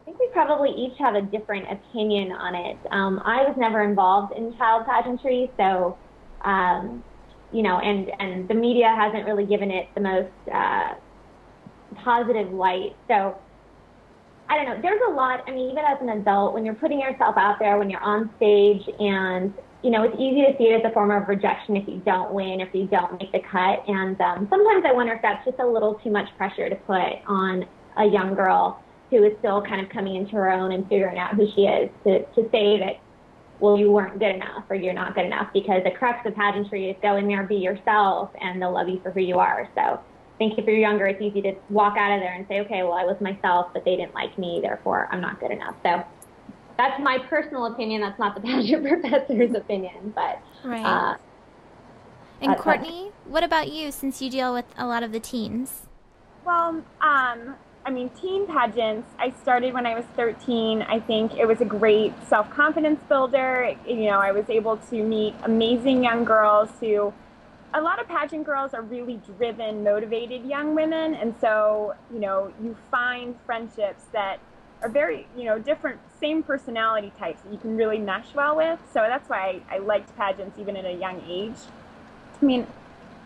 I think we probably each have a different opinion on it. Um, I was never involved in child pageantry, so um, you know, and and the media hasn't really given it the most uh, positive light. So I don't know. There's a lot. I mean, even as an adult, when you're putting yourself out there, when you're on stage, and you know, it's easy to see it as a form of rejection if you don't win, if you don't make the cut. And um, sometimes I wonder if that's just a little too much pressure to put on a young girl who is still kind of coming into her own and figuring out who she is to, to say that, well, you weren't good enough or you're not good enough because the crux of pageantry is go in there, be yourself, and they'll love you for who you are. So I think if you're younger, it's easy to walk out of there and say, okay, well, I was myself, but they didn't like me, therefore I'm not good enough. So that's my personal opinion. That's not the pageant (laughs) professor's opinion, but. Right. Uh, and Courtney, what about you since you deal with a lot of the teens? Well, um, I mean, teen pageants, I started when I was 13. I think it was a great self confidence builder. You know, I was able to meet amazing young girls who, a lot of pageant girls are really driven, motivated young women. And so, you know, you find friendships that are very, you know, different, same personality types that you can really mesh well with. So that's why I, I liked pageants even at a young age. I mean,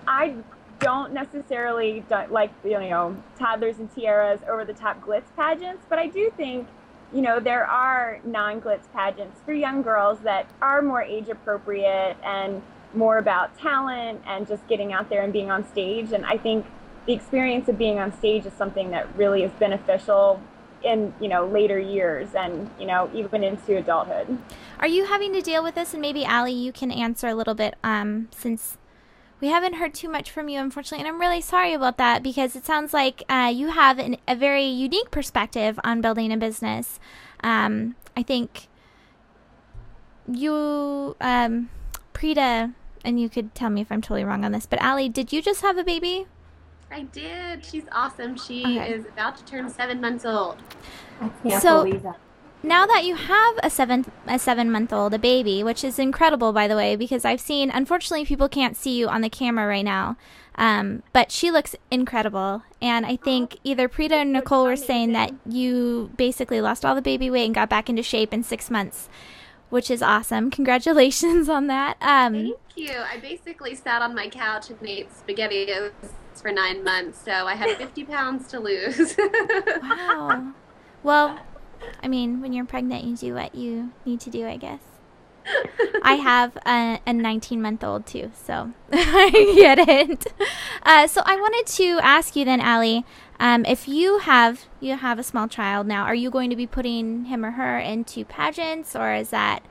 I don't necessarily like you know toddlers and tiaras over the top glitz pageants, but I do think you know there are non glitz pageants for young girls that are more age appropriate and more about talent and just getting out there and being on stage. And I think the experience of being on stage is something that really is beneficial in you know later years and you know even into adulthood. Are you having to deal with this? And maybe Allie, you can answer a little bit um, since we haven't heard too much from you, unfortunately, and I'm really sorry about that because it sounds like uh, you have an, a very unique perspective on building a business. Um, I think you, um, Prita, and you could tell me if I'm totally wrong on this, but Allie, did you just have a baby? I did. She's awesome. She okay. is about to turn seven months old. I can't so, believe that now that you have a seven a seven month old a baby which is incredible by the way because i've seen unfortunately people can't see you on the camera right now um, but she looks incredible. And i think either prita or nicole were saying that you basically lost all the baby weight and got back into shape in six months which is awesome. Congratulations (laughs) on that. Um, thank you. I basically sat on my couch and ate spaghetti for nine months so i had 50 pounds to lose. (laughs) Wow. Well I mean, when you're pregnant, you do what you need to do, I guess. (laughs) I have a, a 19 month old too, so (laughs) I get it. Uh, so I wanted to ask you then, Allie, um, if you have you have a small child now, are you going to be putting him or her into pageants, or is that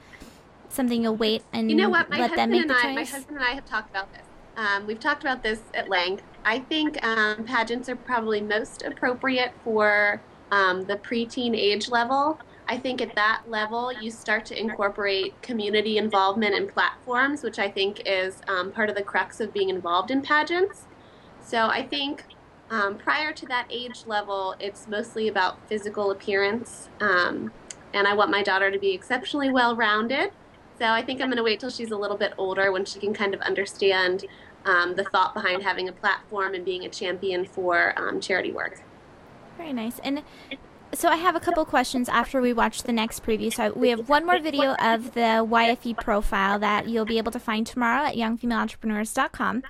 something you'll wait and you know what? My let them make and the I, choice? My husband and I have talked about this. Um, we've talked about this at length. I think um, pageants are probably most appropriate for um, the preteen age level. I think at that level, you start to incorporate community involvement and platforms, which I think is um, part of the crux of being involved in pageants. So I think um, prior to that age level, it's mostly about physical appearance. Um, and I want my daughter to be exceptionally well rounded. So I think I'm going to wait till she's a little bit older when she can kind of understand um, the thought behind having a platform and being a champion for um, charity work. Very nice. And so I have a couple questions after we watch the next preview. So we have one more video of the YFE profile that you'll be able to find tomorrow at youngfemaleentrepreneurs.com.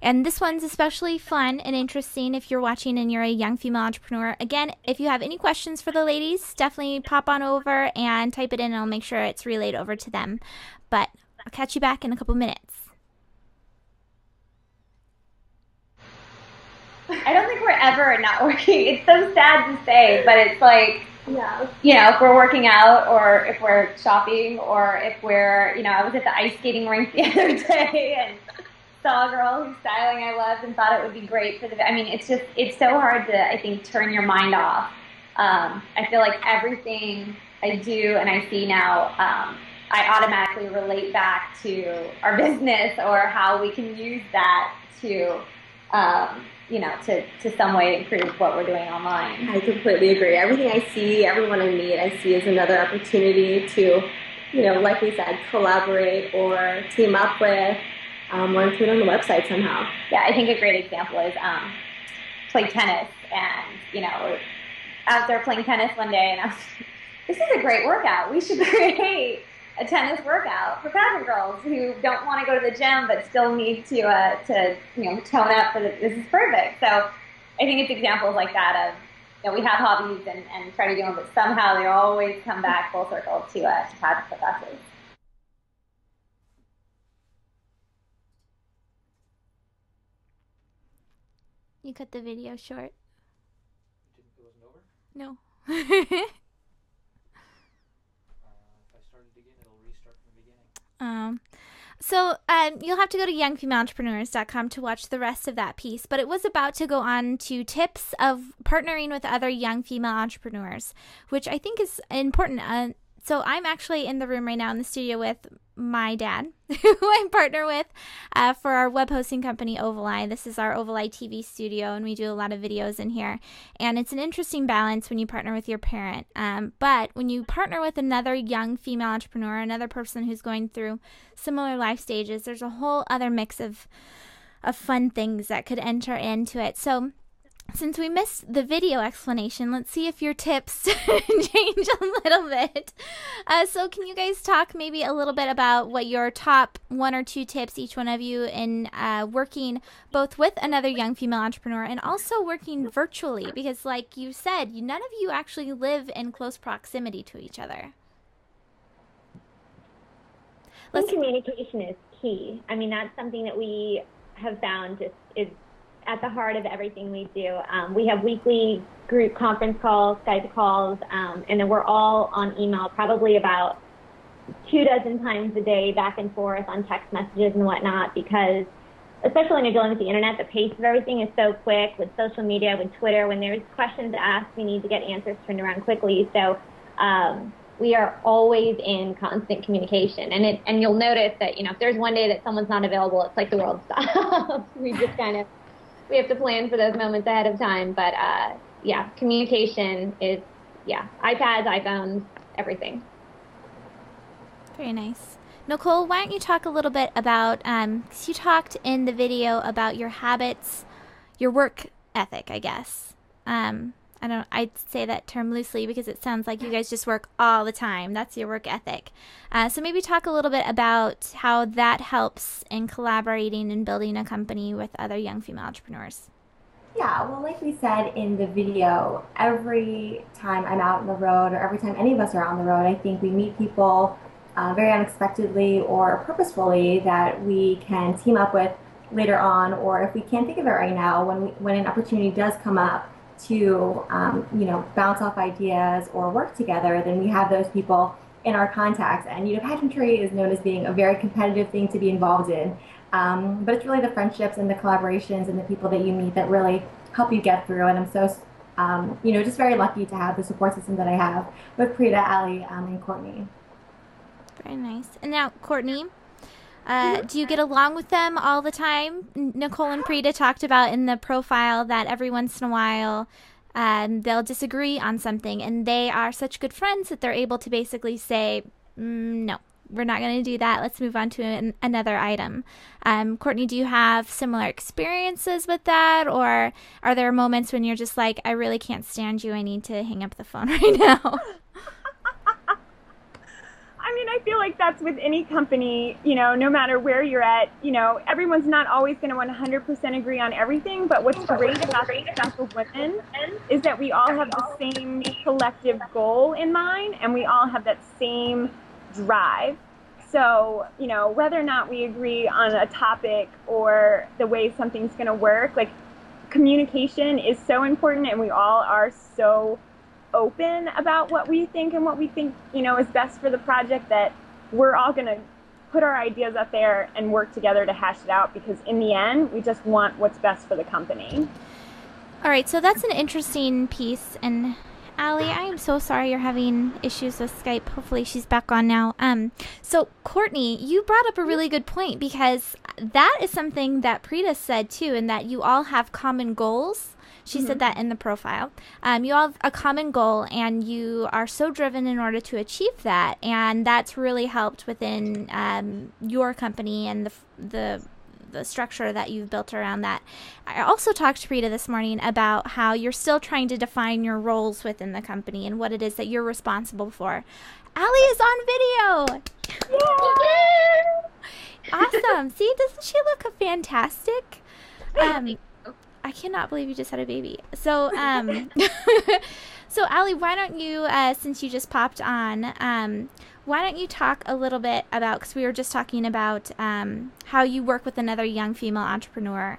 And this one's especially fun and interesting if you're watching and you're a young female entrepreneur. Again, if you have any questions for the ladies, definitely pop on over and type it in and I'll make sure it's relayed over to them. But I'll catch you back in a couple minutes. I don't think we're ever not working. It's so sad to say, but it's like, yeah. you know, if we're working out or if we're shopping or if we're, you know, I was at the ice skating rink the (laughs) other day and saw a girl whose styling I loved and thought it would be great for the, I mean, it's just, it's so hard to, I think, turn your mind off. Um, I feel like everything I do and I see now, um, I automatically relate back to our (laughs) business or how we can use that to, um, you know, to, to some way improve what we're doing online. I completely agree. Everything I see, everyone I meet, I see as another opportunity to, you know, like we said, collaborate or team up with, um, or include on the website somehow. Yeah, I think a great example is um, play tennis, and you know, out there playing tennis one day, and I was, this is a great workout. We should (laughs) create a tennis workout for pageant girls who don't want to go to the gym but still need to uh, to you know tone up for this is perfect. So I think it's examples like that of you know we have hobbies and, and try to do them, but somehow they always come back full circle to uh, to pageant professors. You cut the video short. No. (laughs) Um, so um, you'll have to go to youngfemaleentrepreneurs.com to watch the rest of that piece. But it was about to go on to tips of partnering with other young female entrepreneurs, which I think is important. Uh, so I'm actually in the room right now in the studio with my dad, (laughs) who I partner with uh, for our web hosting company, Ovaleye. This is our Ovaleye TV studio, and we do a lot of videos in here. And it's an interesting balance when you partner with your parent. Um, but when you partner with another young female entrepreneur, another person who's going through similar life stages, there's a whole other mix of of fun things that could enter into it. So since we missed the video explanation, let's see if your tips (laughs) change a little bit. Uh, so, can you guys talk maybe a little bit about what your top one or two tips, each one of you, in uh, working both with another young female entrepreneur and also working virtually? Because, like you said, none of you actually live in close proximity to each other. Let's communication is key. I mean, that's something that we have found is, is at the heart of everything we do. Um, we have weekly group conference calls, Skype calls, um, and then we're all on email probably about two dozen times a day back and forth on text messages and whatnot because especially when you're dealing with the internet, the pace of everything is so quick with social media, with Twitter. When there's questions asked, we need to get answers turned around quickly. So um, we are always in constant communication. And it, and you'll notice that you know if there's one day that someone's not available, it's like the world stops. (laughs) we just kind of we have to plan for those moments ahead of time. But uh, yeah, communication is yeah, iPads, iPhones, everything. Very nice. Nicole, why don't you talk a little bit about, um, cause you talked in the video about your habits, your work ethic, I guess. Um, I don't, I'd say that term loosely because it sounds like you guys just work all the time. That's your work ethic. Uh, so maybe talk a little bit about how that helps in collaborating and building a company with other young female entrepreneurs. Yeah, well, like we said in the video, every time I'm out on the road or every time any of us are on the road, I think we meet people uh, very unexpectedly or purposefully that we can team up with later on, or if we can't think of it right now, when, we, when an opportunity does come up, to um, you know bounce off ideas or work together, then we have those people in our contacts. And you know, pageantry is known as being a very competitive thing to be involved in, um, but it's really the friendships and the collaborations and the people that you meet that really help you get through. And I'm so um, you know just very lucky to have the support system that I have with Prita, Allie, um, and Courtney. Very nice. And now, Courtney. Uh, do you get along with them all the time? Nicole and Prita talked about in the profile that every once in a while um, they'll disagree on something, and they are such good friends that they're able to basically say, mm, "No, we're not going to do that. Let's move on to an, another item." Um, Courtney, do you have similar experiences with that, or are there moments when you're just like, "I really can't stand you. I need to hang up the phone (laughs) right now"? I mean, I feel like that's with any company, you know, no matter where you're at, you know, everyone's not always going to 100% agree on everything. But what's great about the of women is that we all have the same collective goal in mind and we all have that same drive. So, you know, whether or not we agree on a topic or the way something's going to work, like communication is so important and we all are so open about what we think and what we think, you know, is best for the project that we're all going to put our ideas up there and work together to hash it out because in the end, we just want what's best for the company. All right, so that's an interesting piece and Allie, I am so sorry you're having issues with Skype. Hopefully she's back on now. Um, so Courtney, you brought up a really good point because that is something that Prita said too, and that you all have common goals she mm-hmm. said that in the profile. Um, you all have a common goal, and you are so driven in order to achieve that, and that's really helped within um, your company and the the the structure that you've built around that. I also talked to Prita this morning about how you're still trying to define your roles within the company and what it is that you're responsible for. Allie is on video. awesome. See, doesn't she look fantastic? Um, I cannot believe you just had a baby. So, um, (laughs) (laughs) so Allie, why don't you, uh, since you just popped on, um, why don't you talk a little bit about? Because we were just talking about um, how you work with another young female entrepreneur.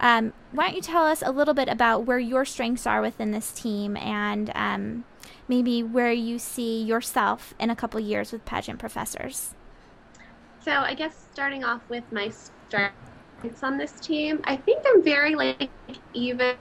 Um, why don't you tell us a little bit about where your strengths are within this team and um, maybe where you see yourself in a couple years with pageant professors? So, I guess starting off with my strengths on this team. I think I'm very like even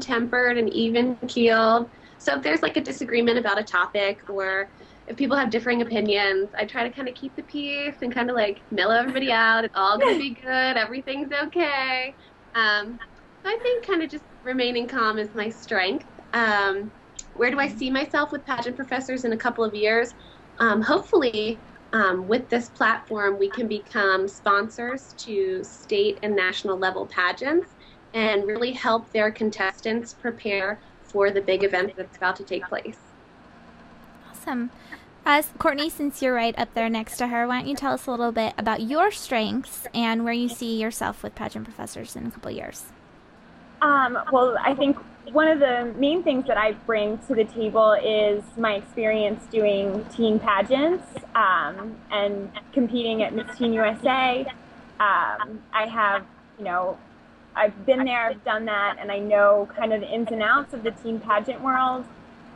tempered and even keeled. So if there's like a disagreement about a topic or if people have differing opinions, I try to kind of keep the peace and kind of like mellow everybody out. It's all to be good. Everything's okay. Um, so I think kind of just remaining calm is my strength. Um, where do I see myself with pageant professors in a couple of years? Um, hopefully, um, with this platform, we can become sponsors to state and national level pageants and really help their contestants prepare for the big event that's about to take place. Awesome. Uh, Courtney, since you're right up there next to her, why don't you tell us a little bit about your strengths and where you see yourself with pageant professors in a couple years? Um, well, I think one of the main things that I bring to the table is my experience doing teen pageants um, and competing at Miss Teen USA. Um, I have, you know, I've been there, I've done that, and I know kind of the ins and outs of the teen pageant world.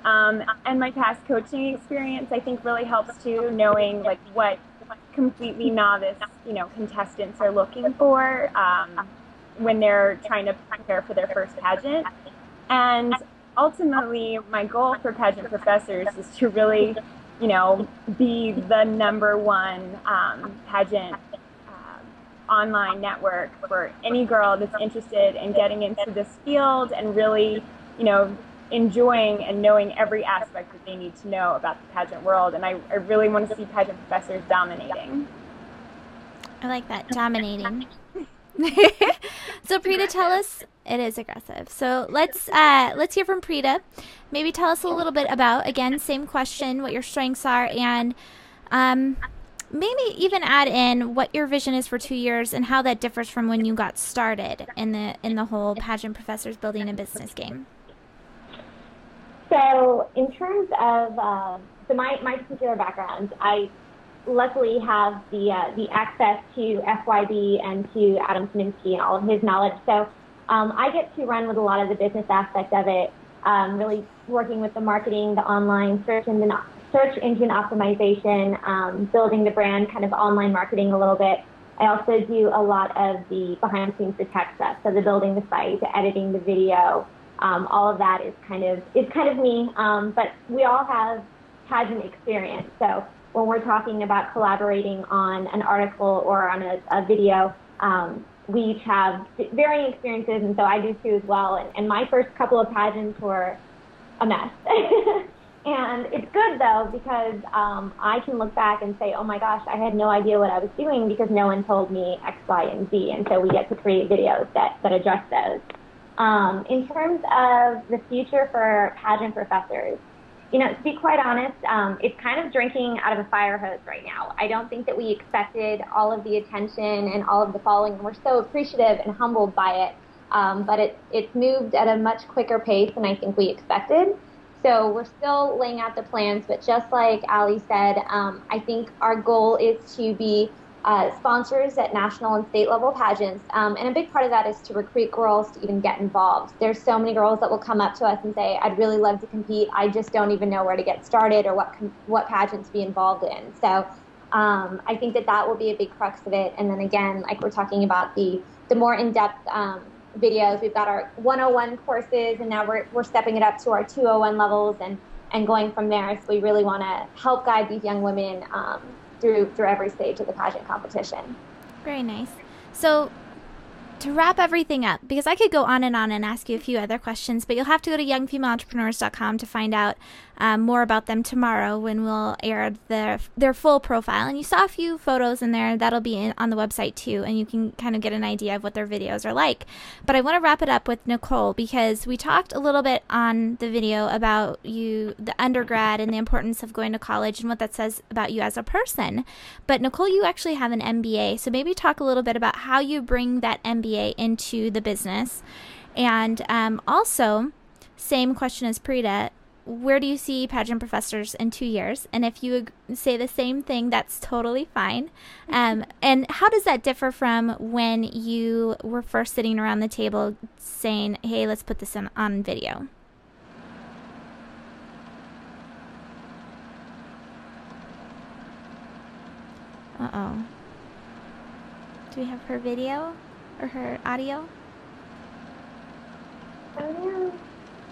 Um, and my past coaching experience, I think, really helps too, knowing like what completely novice, you know, contestants are looking for um, when they're trying to prepare for their first pageant. And ultimately, my goal for pageant professors is to really, you know, be the number one um, pageant uh, online network for any girl that's interested in getting into this field and really, you know, enjoying and knowing every aspect that they need to know about the pageant world. And I, I really want to see pageant professors dominating. I like that, dominating. (laughs) so Prita, tell us it is aggressive. So let's uh, let's hear from Prita. Maybe tell us a little bit about again, same question, what your strengths are, and um, maybe even add in what your vision is for two years and how that differs from when you got started in the in the whole pageant professors building a business game. So in terms of uh, so my my particular background, I luckily have the uh, the access to FYB and to Adam Saminsky and all of his knowledge. So um, I get to run with a lot of the business aspect of it, um, really working with the marketing, the online search engine search engine optimization, um, building the brand, kind of online marketing a little bit. I also do a lot of the behind the scenes, the tech stuff, so the building the site, the editing the video. Um, all of that is kind of is kind of me, um, but we all have pageant experience. So when we're talking about collaborating on an article or on a, a video, um, we each have varying experiences, and so I do too as well. And, and my first couple of pageants were a mess. (laughs) and it's good though because um, I can look back and say, oh my gosh, I had no idea what I was doing because no one told me X, Y, and Z. And so we get to create videos that, that address those. Um, in terms of the future for pageant professors, you know, to be quite honest, um, it's kind of drinking out of a fire hose right now. I don't think that we expected all of the attention and all of the following. And we're so appreciative and humbled by it. Um, but it, it's moved at a much quicker pace than I think we expected. So we're still laying out the plans, but just like Allie said, um, I think our goal is to be uh, sponsors at national and state level pageants. Um, and a big part of that is to recruit girls to even get involved. There's so many girls that will come up to us and say, I'd really love to compete. I just don't even know where to get started or what, what pageants to be involved in. So um, I think that that will be a big crux of it. And then again, like we're talking about the, the more in-depth um, videos, we've got our 101 courses and now we're, we're stepping it up to our 201 levels and, and going from there. So we really want to help guide these young women um, through through every stage of the pageant competition. Very nice. So to wrap everything up, because I could go on and on and ask you a few other questions, but you'll have to go to youngfemaleentrepreneurs.com to find out um, more about them tomorrow when we'll air their their full profile. And you saw a few photos in there that'll be in, on the website too, and you can kind of get an idea of what their videos are like. But I want to wrap it up with Nicole because we talked a little bit on the video about you, the undergrad, and the importance of going to college and what that says about you as a person. But Nicole, you actually have an MBA, so maybe talk a little bit about how you bring that MBA into the business, and um, also. Same question as Prita where do you see pageant professors in two years? And if you say the same thing, that's totally fine. Um, and how does that differ from when you were first sitting around the table saying, hey, let's put this in, on video? Uh oh. Do we have her video or her audio? Oh no.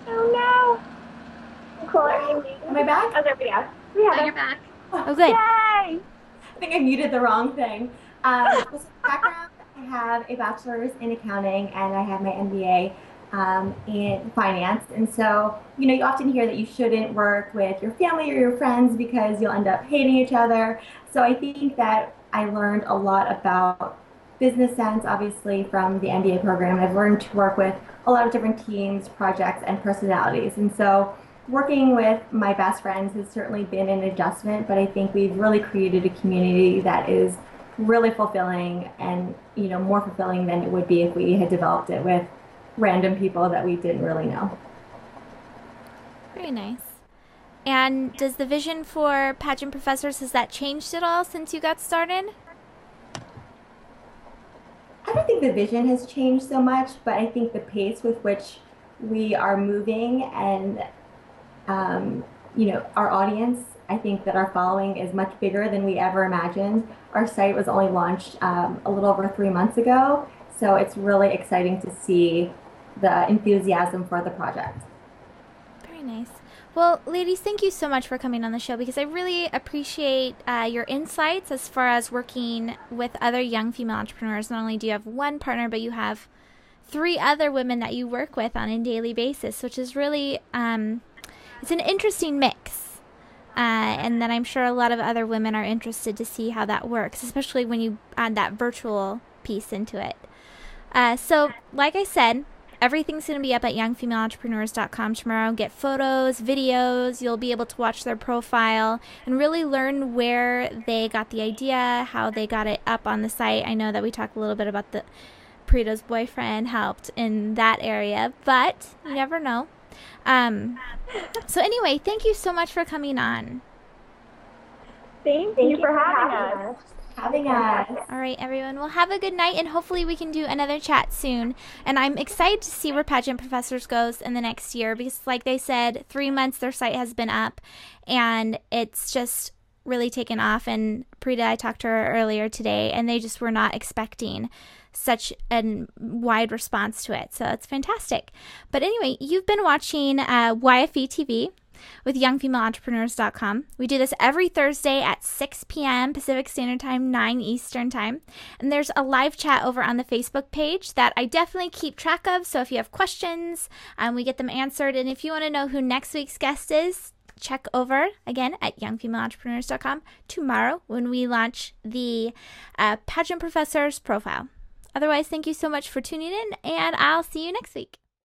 Oh no. Cool. Am I back? Oh, there we go. Yeah, oh, you're back. Oh, good. Yay! I think I muted the wrong thing. Um, (laughs) so background, I have a bachelor's in accounting and I have my MBA um, in finance. And so, you know, you often hear that you shouldn't work with your family or your friends because you'll end up hating each other. So I think that I learned a lot about business sense, obviously, from the MBA program. I've learned to work with a lot of different teams, projects, and personalities. And so, working with my best friends has certainly been an adjustment, but I think we've really created a community that is really fulfilling and you know more fulfilling than it would be if we had developed it with random people that we didn't really know. Very nice. And does the vision for pageant professors has that changed at all since you got started? I don't think the vision has changed so much, but I think the pace with which we are moving and um, you know our audience I think that our following is much bigger than we ever imagined. Our site was only launched um, a little over three months ago, so it's really exciting to see the enthusiasm for the project. Very nice. Well, ladies, thank you so much for coming on the show because I really appreciate uh, your insights as far as working with other young female entrepreneurs. Not only do you have one partner, but you have three other women that you work with on a daily basis, which is really um, it's an interesting mix. Uh, and then I'm sure a lot of other women are interested to see how that works, especially when you add that virtual piece into it. Uh, so, like I said, everything's going to be up at youngfemaleentrepreneurs.com tomorrow. Get photos, videos. You'll be able to watch their profile and really learn where they got the idea, how they got it up on the site. I know that we talked a little bit about the Prita's boyfriend helped in that area, but you never know. Um, so anyway, thank you so much for coming on. Thank, thank you, you for having, having us. Having us. All right, everyone. Well, have a good night, and hopefully we can do another chat soon. And I'm excited to see where Pageant Professors goes in the next year because, like they said, three months their site has been up, and it's just really taken off. And Prita, I talked to her earlier today, and they just were not expecting such a wide response to it. So it's fantastic. But anyway, you've been watching uh, YFE TV with youngfemaleentrepreneurs.com. We do this every Thursday at 6 p.m. Pacific Standard Time, 9 Eastern Time. And there's a live chat over on the Facebook page that I definitely keep track of. So if you have questions, um, we get them answered. And if you want to know who next week's guest is, check over again at youngfemaleentrepreneurs.com tomorrow when we launch the uh, pageant professor's profile. Otherwise, thank you so much for tuning in, and I'll see you next week.